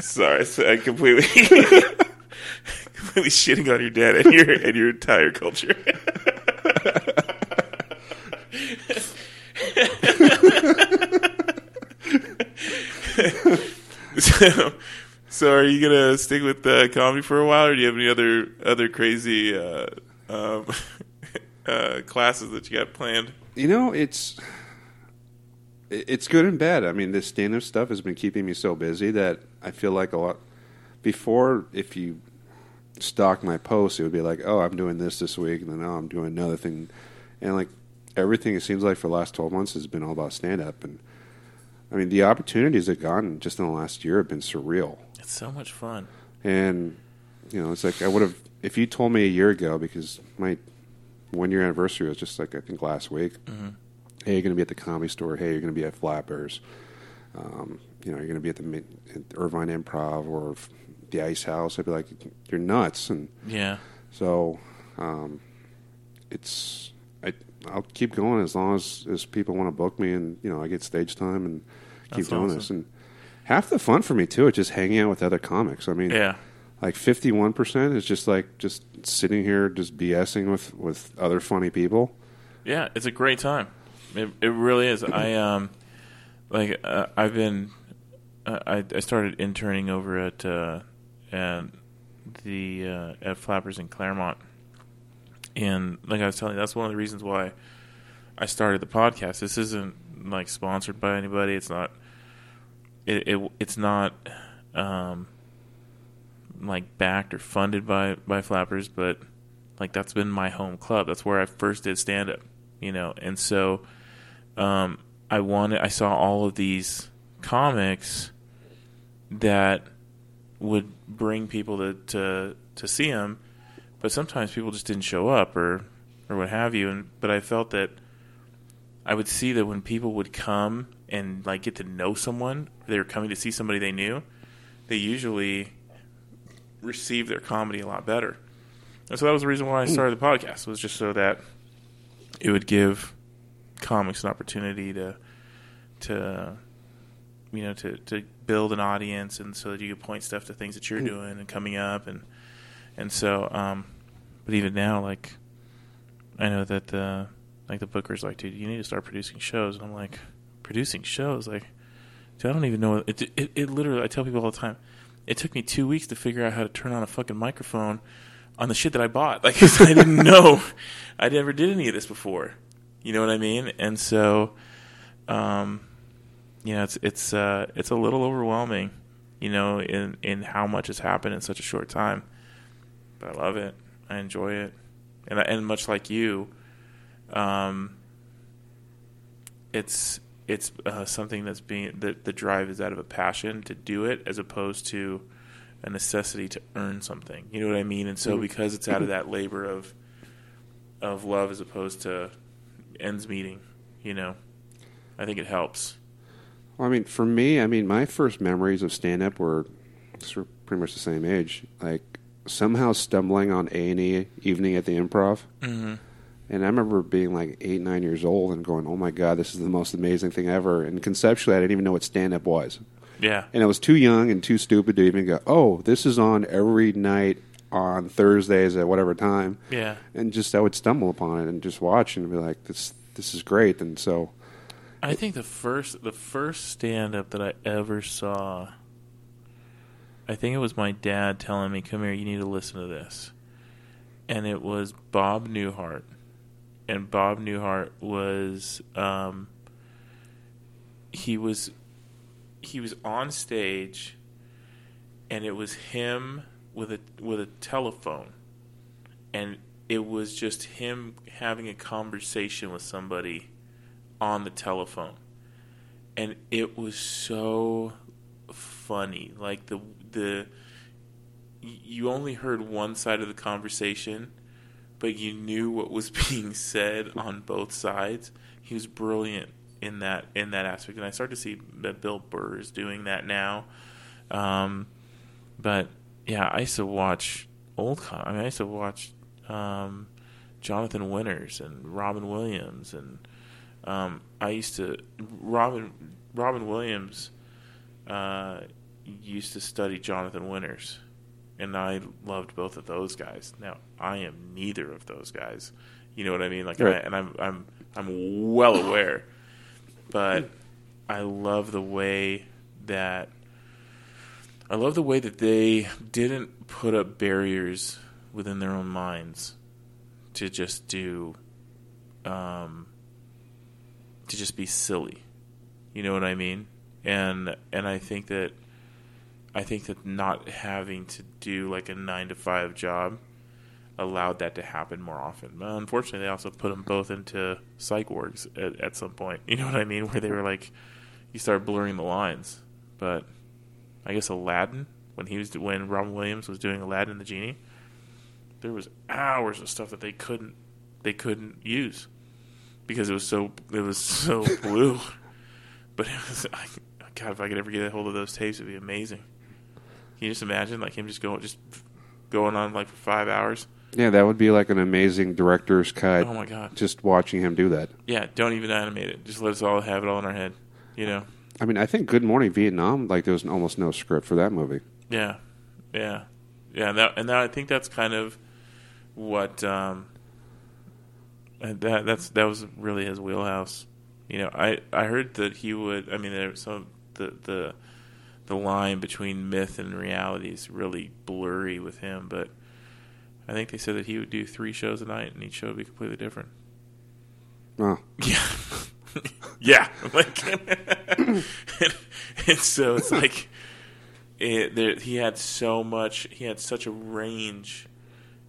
Sorry, so I completely, completely shitting on your dad and your and your entire culture. so, so are you gonna stick with uh, comedy for a while, or do you have any other other crazy uh, um, uh, classes that you got planned? You know, it's it- it's good and bad. I mean, this stand-up stuff has been keeping me so busy that I feel like a lot. Before, if you stalk my posts, it would be like, "Oh, I'm doing this this week," and then, "Oh, I'm doing another thing," and like everything. It seems like for the last 12 months has been all about stand-up, and I mean, the opportunities that gotten just in the last year have been surreal. It's so much fun. And you know, it's like I would have if you told me a year ago because my one year anniversary was just like I think last week. Mm-hmm. Hey, you're going to be at the comedy store. Hey, you're going to be at Flappers. Um, you know, you're going to be at the at Irvine Improv or the Ice House. I'd be like, you're nuts. And Yeah. so, um, it's I I'll keep going as long as as people want to book me and you know I get stage time and keep That's doing awesome. this and. Half the fun for me too is just hanging out with other comics. I mean, Yeah. like 51% is just like just sitting here just BSing with with other funny people. Yeah, it's a great time. It, it really is. I um, like uh, I've been, uh, I I started interning over at uh, at the uh, at Flappers in Claremont, and like I was telling you, that's one of the reasons why I started the podcast. This isn't like sponsored by anybody. It's not. It, it it's not um like backed or funded by by Flappers, but like that's been my home club. That's where I first did stand up, you know. And so um I wanted I saw all of these comics that would bring people to to to see them, but sometimes people just didn't show up or or what have you and but I felt that I would see that when people would come and like get to know someone, they were coming to see somebody they knew, they usually receive their comedy a lot better. And so that was the reason why I started the podcast was just so that it would give comics an opportunity to to you know to to build an audience and so that you can point stuff to things that you're doing and coming up and and so um but even now like I know that the like the bookers like dude you need to start producing shows. And I'm like producing shows? Like dude, I don't even know it, it it literally I tell people all the time it took me 2 weeks to figure out how to turn on a fucking microphone on the shit that I bought. Like I didn't know. I never did any of this before you know what I mean? And so um you know it's it's uh it's a little overwhelming you know in in how much has happened in such a short time. But I love it. I enjoy it. And I, and much like you um it's it's uh, something that's being the the drive is out of a passion to do it as opposed to a necessity to earn something. You know what I mean? And so Mhm. because it's out of that labor of of love as opposed to ends meeting you know I think it helps Well, I mean, for me, I mean, my first memories of stand up were sort of pretty much the same age. Like somehow stumbling on A and E evening at the Improv, mm-hmm. and I remember being like eight, nine years old and going, "Oh my god, this is the most amazing thing ever!" And conceptually, I didn't even know what stand up was. yeah and I was too young and too stupid to even go, "Oh, this is on every night on Thursdays at whatever time," yeah and just I would stumble upon it and just watch and be like, "This this is great," and so I think the first the first stand up that I ever saw I think it was my dad telling me, "Come here, you need to listen to this." And it was Bob Newhart. And Bob Newhart was um he was he was on stage and it was him with a with a telephone. And it was just him having a conversation with somebody on the telephone. And it was so funny. Like the the you only heard one side of the conversation but you knew what was being said on both sides. He was brilliant in that in that aspect. And i start to see that bill burr is doing that now. Um, but yeah i used to watch old com- i mean i used to watch um, jonathan winters and robin williams and um, I used to Robin Robin Williams uh, used to study Jonathan Winters, and I loved both of those guys. Now I am neither of those guys. You know what I mean? Like, Right. I, and I'm I'm I'm well aware, but I love the way that I love the way that they didn't put up barriers within their own minds to just do, um, to just be silly. You know what I mean? And and I think that I think that not having to do like a nine to five job allowed that to happen more often. But unfortunately, they also put them both into psych wards at, at some point. You know what I mean? Where they were like, you start blurring the lines. But I guess Aladdin when he was when Robin Williams was doing Aladdin and the genie, there was hours of stuff that they couldn't they couldn't use because it was so it was so blue. But it was I, God, if I could ever get a hold of those tapes, it'd be amazing. Can you just imagine like him just going just going on like for five hours? Yeah, that would be like an amazing director's cut. Oh my god! Just watching him do that. Yeah, don't even animate it. Just let us all have it all in our head. You know. I mean, I think Good Morning Vietnam, like there was almost no script for that movie. Yeah, yeah, yeah. And that, and that, I think that's kind of what um, that that's that was really his wheelhouse. You know, I I heard that he would. I mean, there some the the the line between myth and reality is really blurry with him, but I think they said that he would do three shows a night, and each show would be completely different. Oh, Yeah, yeah. Like, and, and so it's like it, there, he had so much. He had such a range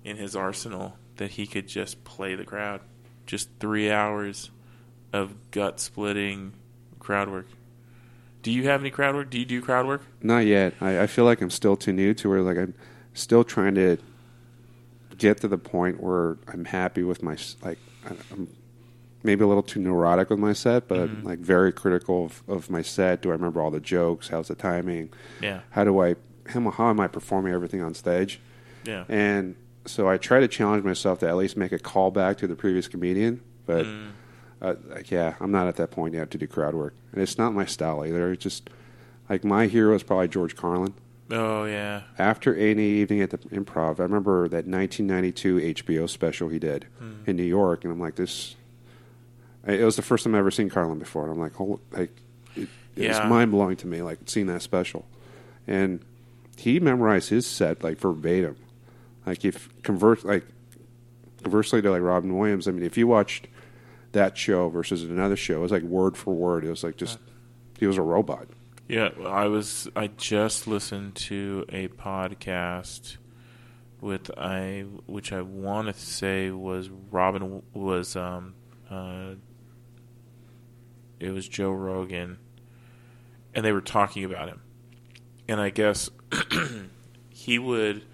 in his arsenal that he could just play the crowd. Just three hours of gut splitting crowd work. Do you have any crowd work? Do you do crowd work? not yet. I, I feel like I'm still too new to where like I'm still trying to get to the point where I'm happy with my like I'm maybe a little too neurotic with my set, but Mhm. like very critical of, of my set. Do I remember all the jokes? How's the timing? Yeah, How do I how, how am I performing everything on stage? yeah. And so I try to challenge myself to at least make a callback to the previous comedian, but. Mm, Uh, like, yeah, I'm not at that point yet to do crowd work, and it's not my style either. It's just like my hero is probably George Carlin. oh yeah. After any evening at the Improv, I remember that 1992 HBO special he did Mm. in New York, and I'm like, this. It was the first time I ever seen Carlin before, and I'm like, hold, like, it, it was mind blowing to me, like seeing that special, and he memorized his set like verbatim. Like if convert like conversely to like Robin Williams, I mean, if you watched that show versus another show, it was like word for word. It was like just he was a robot. Yeah, I was. I just listened to a podcast with I, which I want to say was Robin was um, uh, it was Joe Rogan, and they were talking about him, and I guess he would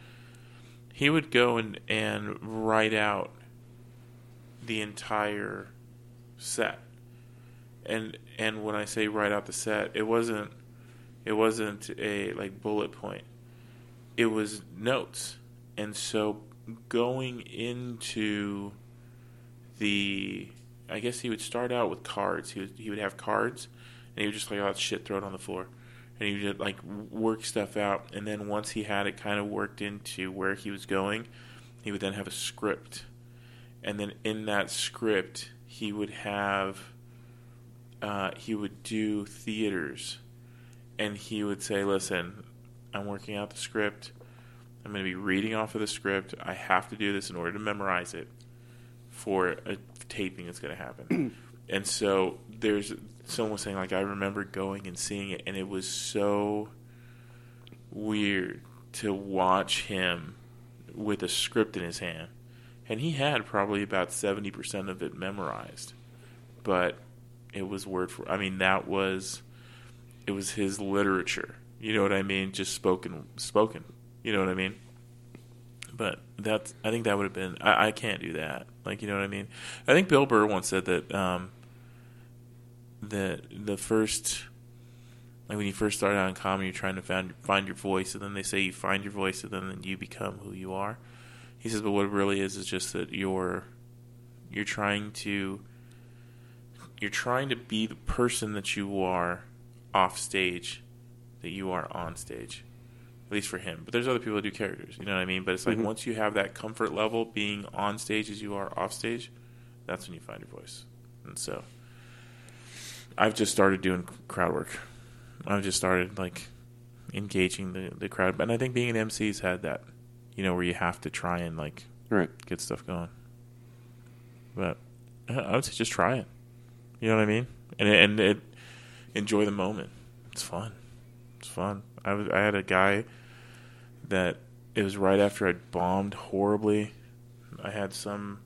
he would go and and write out the entire set and and when I say write out the set, it wasn't it wasn't a like bullet point. It was notes. And so going into the I guess he would start out with cards. He would he would have cards and he would just like all that shit throw it on the floor. And he would just like work stuff out and then once he had it kind of worked into where he was going, he would then have a script. And then in that script he would have uh, he would do theaters, and he would say, "Listen, I'm working out the script. I'm going to be reading off of the script. I have to do this in order to memorize it for a taping that's going to happen." and so there's someone was saying, like, I remember going and seeing it, and it was so weird to watch him with a script in his hand, and he had probably about seventy percent of it memorized, but it was word for i mean that was it was his literature. You know what i mean? Just spoken spoken. You know what i mean? But that's i think that would have been I, I can't do that like you know what i mean? I think bill burr once said that um the the first like when you first start out in comedy you're trying to find find your voice and then they say you find your voice and then you become who you are. He says but what it really is is just that you're you're trying to you're trying to be the person that you are off stage that you are on stage at least for him but there's other people that do characters you know what i mean but it's like Mhm. once you have that comfort level being on stage as you are off stage that's when you find your voice and so i've just started doing crowd work i've just started like engaging the, the crowd and i think being an mc's had that you know where you have to try and like Right. get stuff going But I would say just try it. You know what I mean? And and it, enjoy the moment. It's fun. It's fun. I was I had a guy that it was right after I'd bombed horribly. I had some.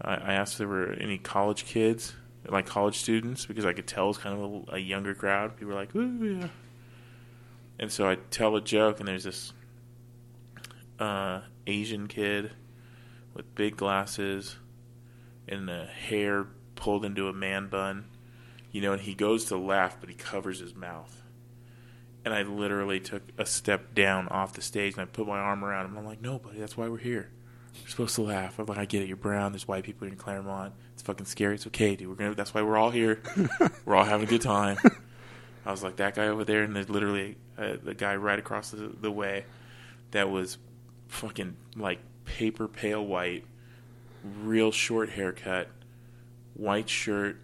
I, I asked if there were any college kids, like college students, because I could tell it was kind of a, a younger crowd. People were like, "Ooh, yeah." And so I tell a joke, and there's this uh, Asian kid with big glasses and the hair pulled into a man bun, you know, and he goes to laugh, but he covers his mouth. And I literally took a step down off the stage and I put my arm around him. I'm like, no, buddy, that's why we're here. You're supposed to laugh. I'm like, I get it. You're brown. There's white people in Claremont. It's fucking scary. It's okay, dude. We're gonna. That's why we're all here. we're all having a good time. I was like that guy over there, and there's literally uh, the guy right across the, the way that was fucking like paper pale white, real short haircut, white shirt,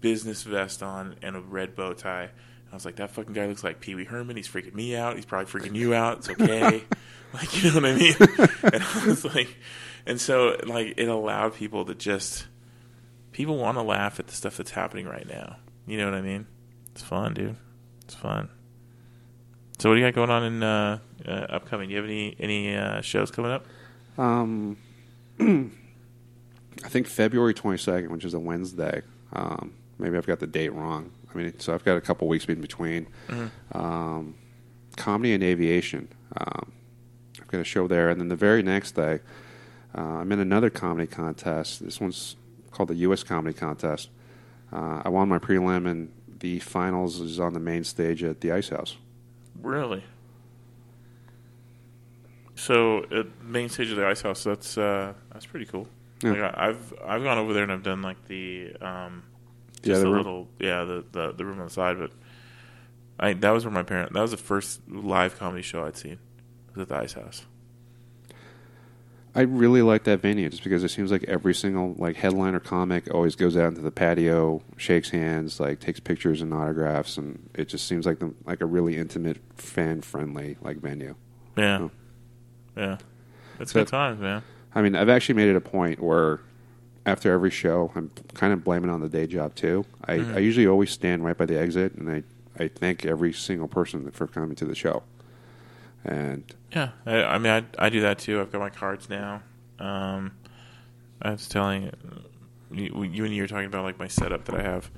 business vest on, and a red bow tie. I was like, that fucking guy looks like Pee Wee Herman. He's freaking me out. He's probably freaking you out. It's okay. like, you know what I mean? and I was like, and so, like, it allowed people to just, people want to laugh at the stuff that's happening right now. You know what I mean? It's fun, dude. It's fun. So, what do you got going on in uh, uh, upcoming? Do you have any any uh, shows coming up? Um, I think February 22nd, which is a Wednesday. Um, maybe I've got the date wrong. I mean, so I've got a couple weeks in between. Mm-hmm. Um, comedy and aviation. Um, I've got a show there, and then the very next day, uh, I'm in another comedy contest. This one's called the U.S. Comedy Contest. Uh, I won my prelim, and the finals is on the main stage at the Ice House. Really? So, at main stage of the ice house, that's uh, that's pretty cool. Yeah. Like I, I've I've gone over there and I've done like the um, just the a room. little yeah the, the the room on the side, but I that was where my parent that was the first live comedy show I'd seen was at the ice house. I really like that venue just because it seems like every single like headliner comic always goes out into the patio, shakes hands, like takes pictures and autographs, and it just seems like the, like a really intimate, fan friendly like venue. Yeah, yeah, it's So- good times, man. I mean, I've actually made it a point where after every show, I'm kind of blaming on the day job too. I, Mhm. I usually always stand right by the exit, and I I thank every single person for coming to the show. And Yeah, I, I mean, I I do that too. I've got my cards now. Um, I was telling you, you and you were talking about like my setup that I have.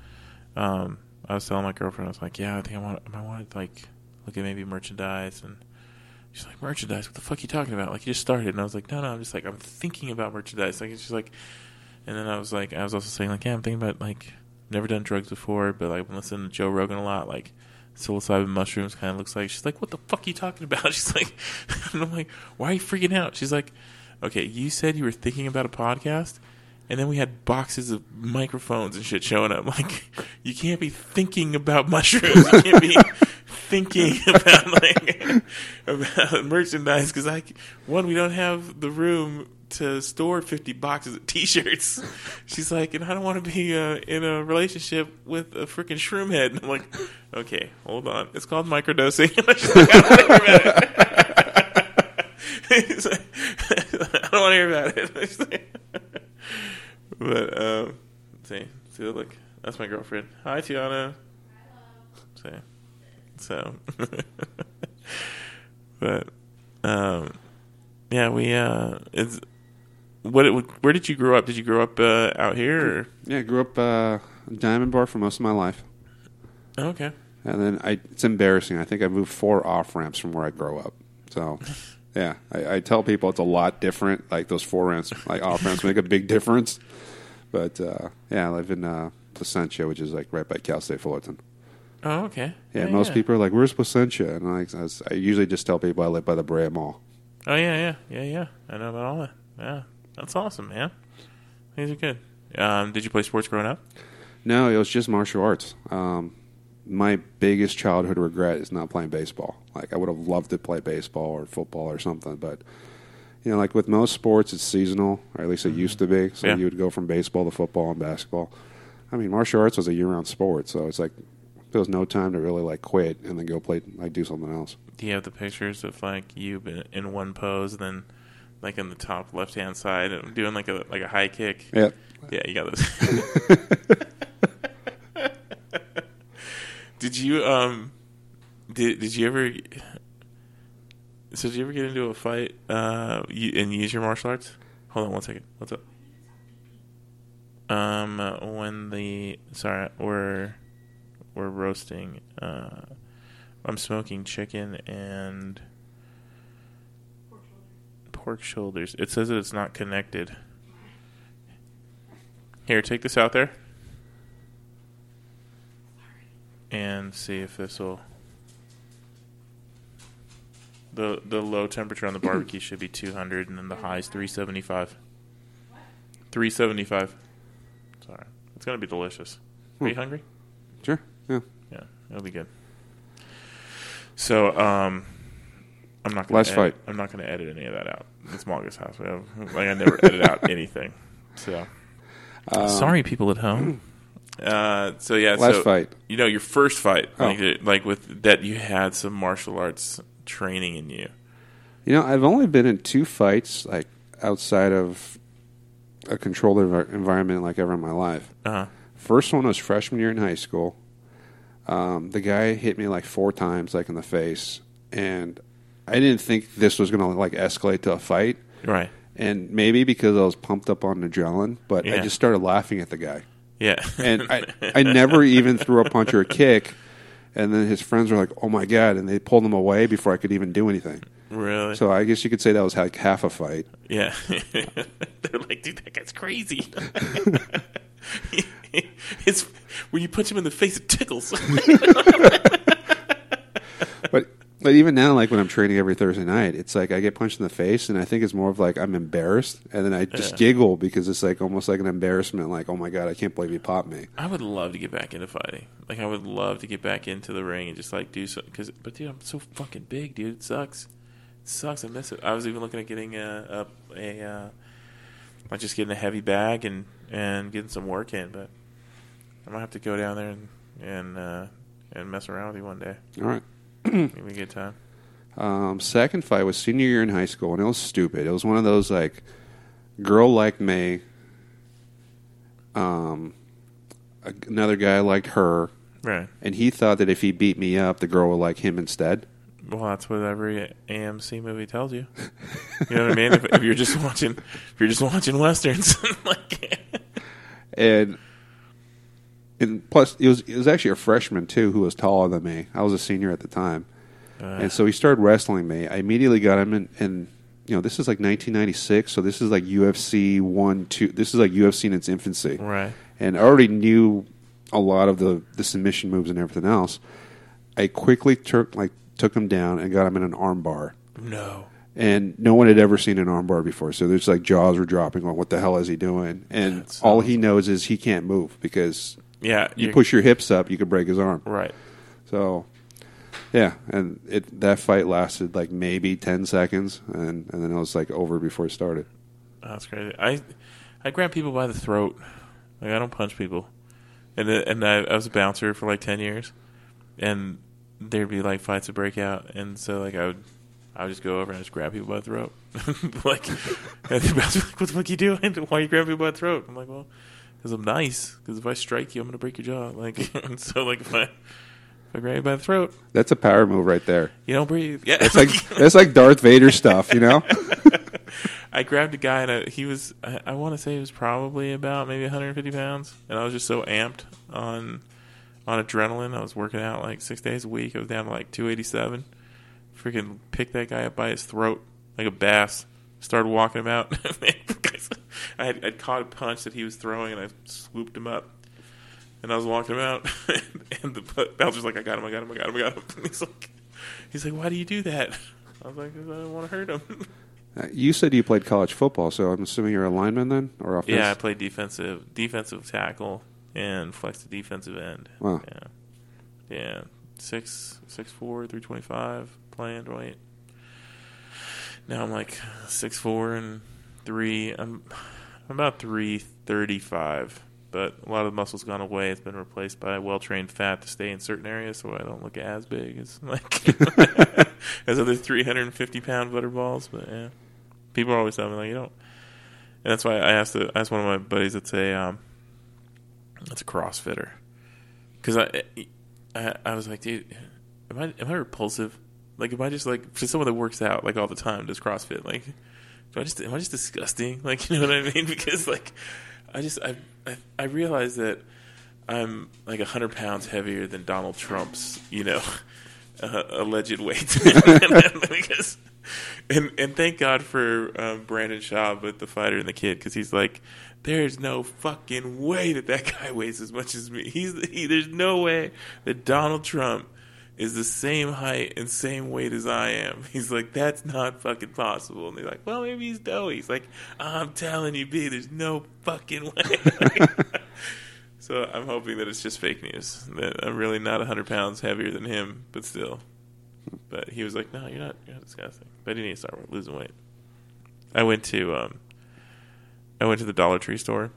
Um, I was telling my girlfriend, I was like, yeah, I think I want, I want to like look at maybe merchandise, and she's like, merchandise? What the fuck are you talking about? Like you just started, and I was like, no, no, I'm just like I'm thinking about merchandise. Like it's just like, and then I was like, I was also saying like, yeah, I'm thinking about like never done drugs before, but like I've been listening to Joe Rogan a lot, like psilocybin mushrooms kind of looks like. She's like, "What the fuck are you talking about?" She's like, and I'm like, "Why are you freaking out?" She's like, "Okay, you said you were thinking about a podcast." And then we had boxes of microphones and shit showing up. Like, you can't be thinking about mushrooms. You can't be thinking about like about merchandise because I one we don't have the room to store fifty boxes of T-shirts. She's like, and I don't want to be uh, in a relationship with a freaking shroom head. And I'm like, okay, hold on. It's called microdosing. She's like, I don't want to hear about it. Like, I don't want to hear about it. But um, see, see, look, that's my girlfriend. Hi, Tiana. See, so, but um, yeah, we uh, it's what? Where did you grow up? Did you grow up uh, out here? Or? yeah, I grew up uh, Diamond Bar for most of my life. Oh, okay. And then I, it's embarrassing. I think I moved four off ramps from where I grow up. So, yeah, I, I tell people it's a lot different. Like those four ramps, like off ramps, make a big difference. But uh, yeah, I live in uh, Placentia, which is like right by Cal State Fullerton. Oh, okay. Yeah, most people are like, "Where's Placentia?" And I, I, I usually just tell people I live by the Brea Mall. Oh yeah, yeah, yeah, yeah. I know about all that. Yeah, that's awesome, man. These are good. Um, did you play sports growing up? No, it was just martial arts. Um, my biggest childhood regret is not playing baseball. Like I would have loved to play baseball or football or something, but you know, like with most sports, it's seasonal, or at least it used to be. So Yeah. you would go from baseball to football and basketball. I mean, martial arts was a year-round sport, so it's like there was no time to really like quit and then go play like do something else. Do you have the pictures of like you been in one pose, and then like in the top left hand side, and doing like a like a high kick. Yeah. Yeah, you got those. did you um did did you ever so did you ever get into a fight uh you, and use your martial arts? Hold on one second. What's up? Um when the sorry, we're we're roasting uh I'm smoking chicken and pork shoulders. It says that it's not connected. Here, take this out there. And see if this will. The the low temperature on the barbecue should be 200, and then the high is 375. 375. Sorry, it's gonna be delicious. Are you Hmm. hungry? Sure. Yeah. Yeah, it'll be good. So, um, I'm not gonna Last edit, fight. I'm not gonna edit any of that out. It's Malga's house. We have, like I never edit out anything. So Um, sorry, people at home. Uh, so yeah, Last so fight. you know your first fight, Oh. like like with that, you had some martial arts training in you. You know, I've only been in two fights, like outside of a controlled envi- environment, like ever in my life. Uh huh. First one was freshman year in high school. Um, the guy hit me like four times, like in the face, and I didn't think this was going to like escalate to a fight. Right. And maybe because I was pumped up on adrenaline, but I Yeah. just started laughing at the guy. Yeah. And I, I never even threw a punch or a kick. And then his friends were like, "Oh my god!" and they pulled him away before I could even do anything. really. So I guess you could say that was like half a fight. Yeah. They're like, dude, that guy's crazy. it's when you punch him in the face, it tickles. But but even now, like when I'm training every Thursday night, it's like I get punched in the face, and I think it's more of like I'm embarrassed, and then I just Yeah. giggle because it's like almost like an embarrassment, like oh my god, I can't believe he popped me. I would love to get back into fighting. Like, I would love to get back into the ring and just like do something. Cause, but dude, I'm so fucking big, dude. It sucks. It sucks. I miss it. I was even looking at getting a a, a uh, like just getting a heavy bag and and getting some work in. But I might have to go down there and and uh, and mess around with you one day. All right. A good time. Um, second fight was senior year in high school, and it was stupid. It was one of those like girl like me, um, a- another guy liked her, Right. and he thought that if he beat me up, the girl would like him instead. Well, that's what every AMC movie tells you. You know what I mean? If, if you're just watching, if you're just watching westerns, like, and and plus it was it was actually a freshman too who was taller than me. I was a senior at the time, uh, and so he started wrestling me. I immediately got him in, and you know this is like 1996, so this is like UFC one two. This is like UFC in its infancy, right. and I already knew a lot of the the submission moves and everything else. I quickly took like took him down and got him in an armbar. No. and no one had ever seen an armbar before. So there's like jaws were dropping. Like, what the hell is he doing? And all he knows is he can't move because Yeah. you push your hips up, you could break his arm. Right. So yeah, and it that fight lasted like maybe ten seconds, and and then it was like over before it started. That's crazy. I I grab people by the throat. Like I don't punch people. And it- and I, I was a bouncer for like ten years, and there'd be like fights that break out, and so like I would. I would just go over and just grab people by the throat, like, and the bouncer like, "What the fuck you doing? Why are you grabbing people by the throat?" I'm like, "Well, because I'm nice. Because if I strike you, I'm gonna break your jaw." Like, and so like if I if I grab you by the throat, That's a power move right there. you don't breathe. Yeah, It's like that's like Darth Vader stuff, you know. I grabbed a guy and I, he was I, I want to say he was probably about maybe 150 pounds, and I was just so amped on on adrenaline. I was working out like six days a week. I was down to like 287. Freaking picked that guy up by his throat like a bass. Started walking him out. I had I'd caught a punch that he was throwing, and I swooped him up. And I was walking him out, and the bouncer's like, "I got him! I got him! I got him! I got him!" And he's like, "He's like, why do you do that?" I was like, "I don't want to hurt him." Uh, You said you played college football, so I'm assuming you're a lineman then, or offense? Yeah, I played defensive defensive tackle and flexed the defensive end. Wow. Yeah. Yeah. Six six four, three twenty five, playing right. Now I'm like six four and three I'm I'm about three thirty five. But a lot of the muscle's gone away. It's been replaced by well trained fat to stay in certain areas so I don't look as big as like as other three hundred and fifty pound butterballs, but yeah. People always telling me like you don't. And that's why I asked the, asked one of my buddies that's a um, that's a CrossFitter, because I, I I was like, dude, am I am I repulsive? Like, am I just like for someone that works out like all the time does CrossFit? Like, do I just am I just disgusting? Like, you know what I mean? Because like, I just I I, I realize that I'm like hundred pounds heavier than Donald Trump's, you know, uh, alleged weight. because, and and thank God for um, Brendan Schaub with the fighter and the kid because he's like, there's no fucking way that that guy weighs as much as me. He's he, there's no way that Donald Trump is the same height and same weight as I am. He's like, that's not fucking possible. And they're like, well, maybe he's doughy. He's like, I'm telling you, B, there's no fucking way. so I'm hoping that it's just fake news. That I'm really not 100 pounds heavier than him, but still. But he was like, no, you're not. You're not disgusting. But he needs to start losing weight. I went to um, I went to the Dollar Tree store,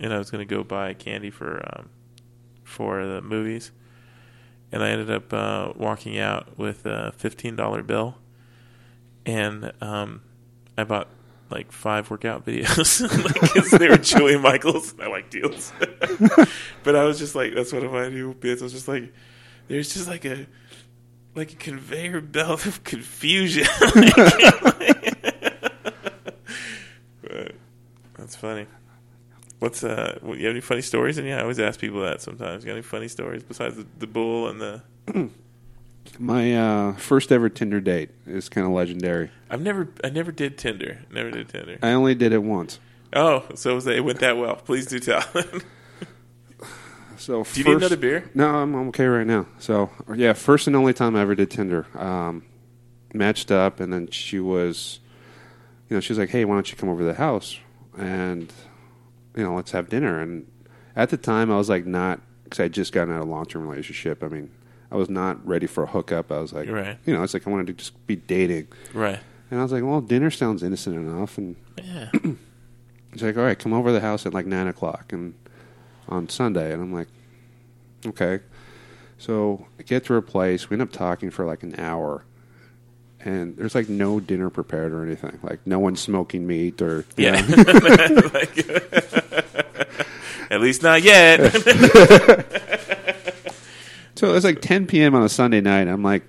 and I was going to go buy candy for um, for the movies and I ended up uh, walking out with a fifteen dollar bill, and um, I bought like five workout videos because they were Jillian Michaels. And I like deals, but I was just like, that's one of my new bits. I was just like, there's just like a like a conveyor belt of confusion. but that's funny. What's uh? You have any funny stories? And yeah, I always ask people that sometimes. You got any funny stories besides the, the bull and the? My uh, first ever Tinder date is kind of legendary. I've never, I never did Tinder. Never did Tinder. I only did it once. Oh, so it, was, it went that well. Please do tell. so, do you need another beer? No, I'm, I'm okay right now. So, yeah, first and only time I ever did Tinder. Um, matched up, and then she was, you know, she was like, "Hey, why don't you come over to the house?" And you know, let's have dinner. And at the time, I was like, not because I just gotten out of a long term relationship. I mean, I was not ready for a hookup. I was like, right. you know, it's like I wanted to just be dating. Right. And I was like, well, dinner sounds innocent enough. And yeah. He's like, all right, come over to the house at like nine o'clock and on Sunday. And I'm like, okay. So I get to her place. We end up talking for like an hour. And there's like no dinner prepared or anything. Like no one's smoking meat or yeah. like, at least not yet. so it's like 10 p.m. on a Sunday night. I'm like,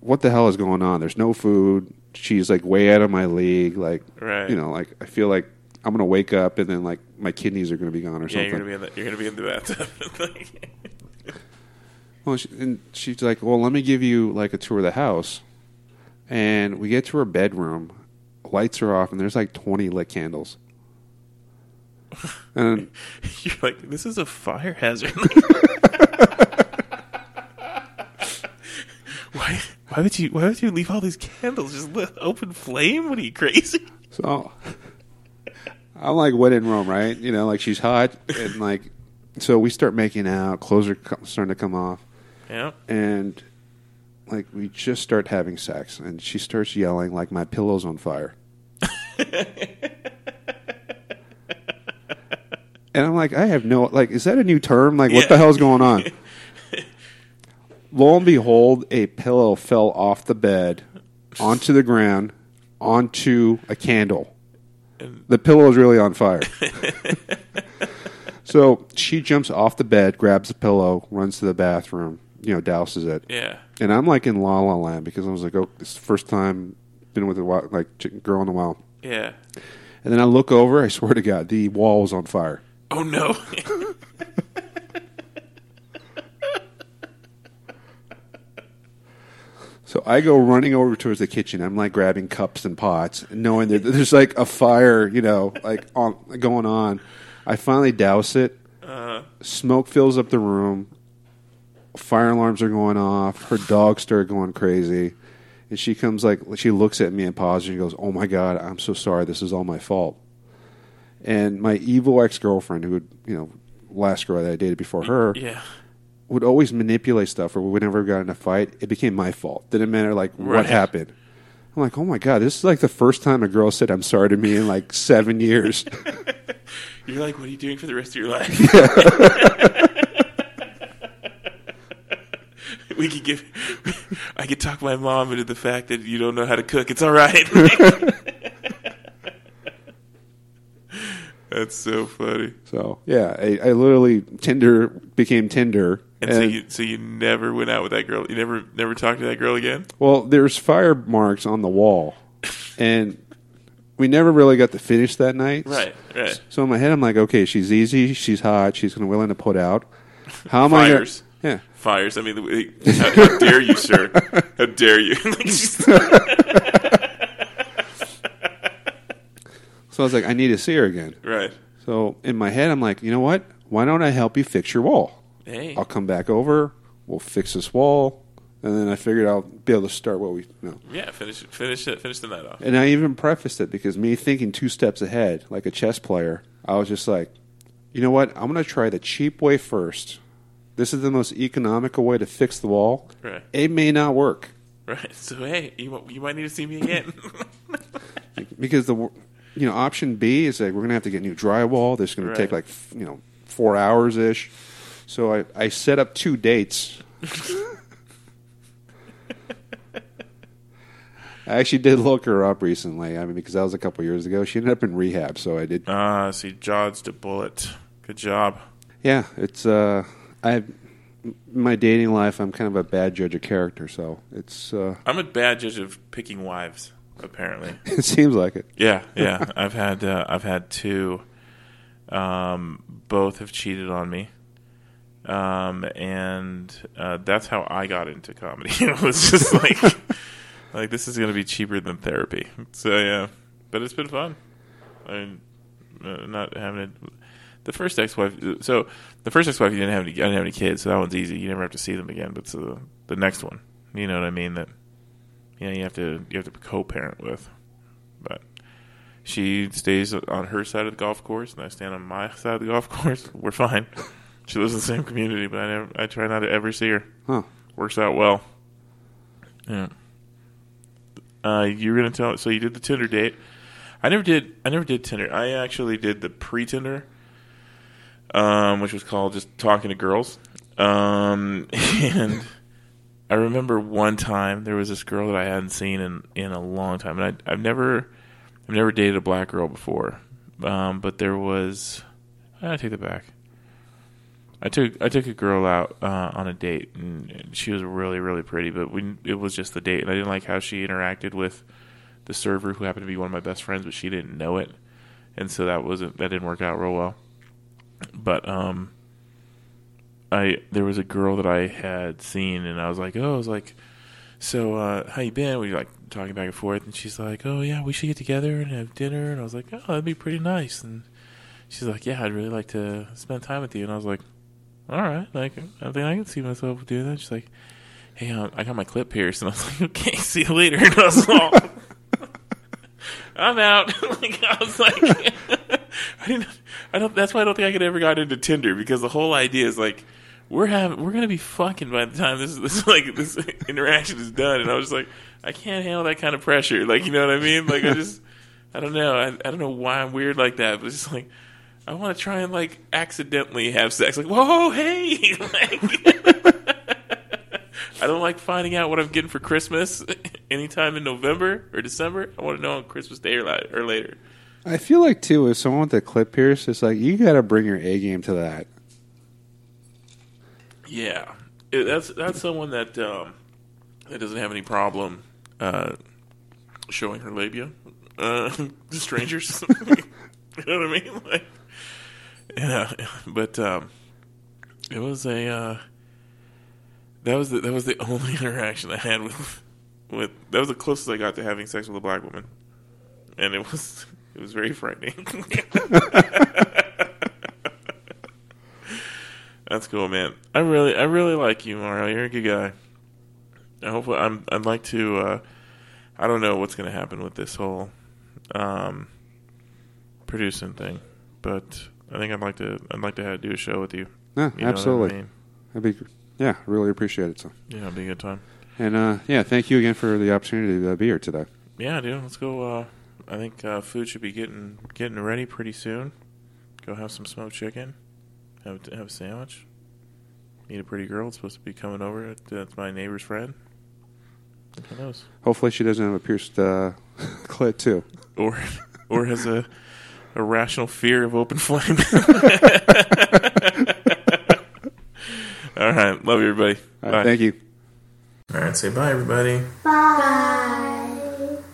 what the hell is going on? There's no food. She's like way out of my league. Like, right. you know, like I feel like I'm gonna wake up and then like my kidneys are gonna be gone or yeah, something. You're gonna be in the, you're gonna be in the bathtub. well, she, and she's like, well, let me give you like a tour of the house. And we get to her bedroom, lights are off, and there's like 20 lit candles. And you're like, this is a fire hazard. why? Why would you? Why would you leave all these candles just lit, open flame? What are you crazy? So I'm like when in Rome, right? You know, like she's hot, and like so we start making out. Clothes are starting to come off. Yeah. And like we just start having sex, and she starts yelling like my pillow's on fire. And I'm like, I have no like, is that a new term? Like, what the hell's going on? Lo and behold, a pillow fell off the bed onto the ground, onto a candle. The pillow is really on fire. so she jumps off the bed, grabs the pillow, runs to the bathroom, you know, douses it. Yeah. And I'm like in La La Land because I was like, oh, this is the first time been with a like chick- girl in a while. Yeah. And then I look over, I swear to God, the wall was on fire. Oh no. So I go running over towards the kitchen. I'm like grabbing cups and pots, knowing that there's like a fire, you know, like on going on. I finally douse it. Uh, Smoke fills up the room. Fire alarms are going off. Her dogs start going crazy, and she comes like she looks at me and pauses and goes, "Oh my god, I'm so sorry. This is all my fault." And my evil ex girlfriend, who would you know, last girl that I dated before her, yeah. would always manipulate stuff or whenever we got in a fight, it became my fault. Didn't matter like Right. what happened. I'm like, oh my god, this is like the first time a girl said I'm sorry to me in like seven years. You're like, what are you doing for the rest of your life? we could give. I could talk my mom into the fact that you don't know how to cook. It's all right. That's so funny. So yeah, I, I literally Tinder became Tinder. And, so you so you never went out with that girl. You never never talked to that girl again. well, there's fire marks on the wall, and we never really got to finish that night. Right, right. So in my head, I'm like, okay, she's easy, she's hot, she's gonna willing to put out. How am Fires. I? Gonna, yeah. Fires. I mean, how, how dare you, sir? How dare you? So I was like, I need to see her again. right. So in my head, I'm like, you know what? Why don't I help you fix your wall? Hey. I'll come back over. We'll fix this wall, and then I figured I'll be able to start what we know. Yeah. Finish finish it. Finish the night off. And I even prefaced it because me thinking two steps ahead, like a chess player, I was just like, you know what? I'm going to try the cheap way first. This is the most economical way to fix the wall. Right. It may not work Right. So hey, you you might need to see me again. because the you know option B is like we're going to have to get new drywall. This is going Right. to take like you know four hours ish. So I, I set up two dates. I actually did look her up recently. I mean, because that was a couple years ago. She ended up in rehab, so I did Ah, see, dodged a bullet. Good job. Yeah, it's uh, I in my dating life. I'm kind of a bad judge of character, so it's uh, I'm a bad judge of picking wives. Apparently. it seems like it. Yeah, yeah. I've had uh, I've had two. Um, both have cheated on me, um, and uh, that's how I got into comedy. it was just like, like this is going to be cheaper than therapy. So yeah, but it's been fun. I mean, uh, not having it. The first ex-wife. So the first ex-wife, you didn't have any. I didn't have any kids, so that one's easy. You never have to see them again. But so the next one, you know what I mean? That you know you have to you have to co-parent with, but she stays on her side of the golf course, and I stand on my side of the golf course. We're fine. She lives in the same community, but I never, I try not to ever see her. Huh? Works out well. Yeah. Uh, you were gonna tell. So you did the Tinder date. I never did. I never did Tinder. I actually did the pre-Tinder, um, which was called just talking to girls. Um, and I remember one time there was this girl that I hadn't seen in in a long time, and I, I've never, I've never dated a black girl before. Um, but there was, I take that back. I took I took a girl out uh, on a date, and, and she was really really pretty. But we it was just the date, and I didn't like how she interacted with the server, who happened to be one of my best friends, but she didn't know it, and so that wasn't that didn't work out real well. But um, I there was a girl that I had seen, and I was like, oh, I was like, so uh, how you been? We were like talking back and forth, and she's like, oh yeah, we should get together and have dinner, and I was like, oh, that'd be pretty nice, and she's like, yeah, I'd really like to spend time with you, and I was like all right, like I think I can see myself doing that. She's like, hey, um, I got my clit pierced, and I was like, okay, see you later. And I was all, I'm out. like I was like, I didn't. I don't. That's why I don't think I could ever got into Tinder because the whole idea is like. We're having we're gonna be fucking by the time this this like this interaction is done, and I was just like, I can't handle that kind of pressure. Like, you know what I mean? Like, I just, I don't know. I, I don't know why I'm weird like that, but it's just like, I want to try and like accidentally have sex. Like, whoa, hey! like, I don't like finding out what I'm getting for Christmas anytime in November or December. I want to know on Christmas Day or, or later. I feel like too, if someone with a clit pierce, it's like you got to bring your A game to that. Yeah, It- that's that's someone that um, that doesn't have any problem uh, showing her labia uh, to strangers. you know what I mean? Like, yeah, but um, it was a uh, that was the, that was the only interaction I had with with that was the closest I got to having sex with a black woman, and it was it was very frightening. That's cool, man. I really, I really like you, Mario. You're a good guy. I hope I'm. I'd like to. Uh, I don't know what's going to happen with this whole um, producing thing, but I think I'd like to. I'd like to have, do a show with you. Yeah, You know what I absolutely. mean? That'd be, yeah, really appreciate it. So, Yeah, it'll be a good time. and uh, yeah, thank you again for the opportunity to be here today. Yeah, dude. Let's go. Uh, I think uh, food should be getting getting ready pretty soon. Go have some smoked chicken. Have a, have a sandwich. Meet a pretty girl. It's supposed to be coming over. That's my neighbor's friend. Who knows? Hopefully, she doesn't have a pierced uh, clit too. or or has a irrational fear of open flame. All right, love you, everybody. All right, thank you. All right, say bye, everybody. Bye.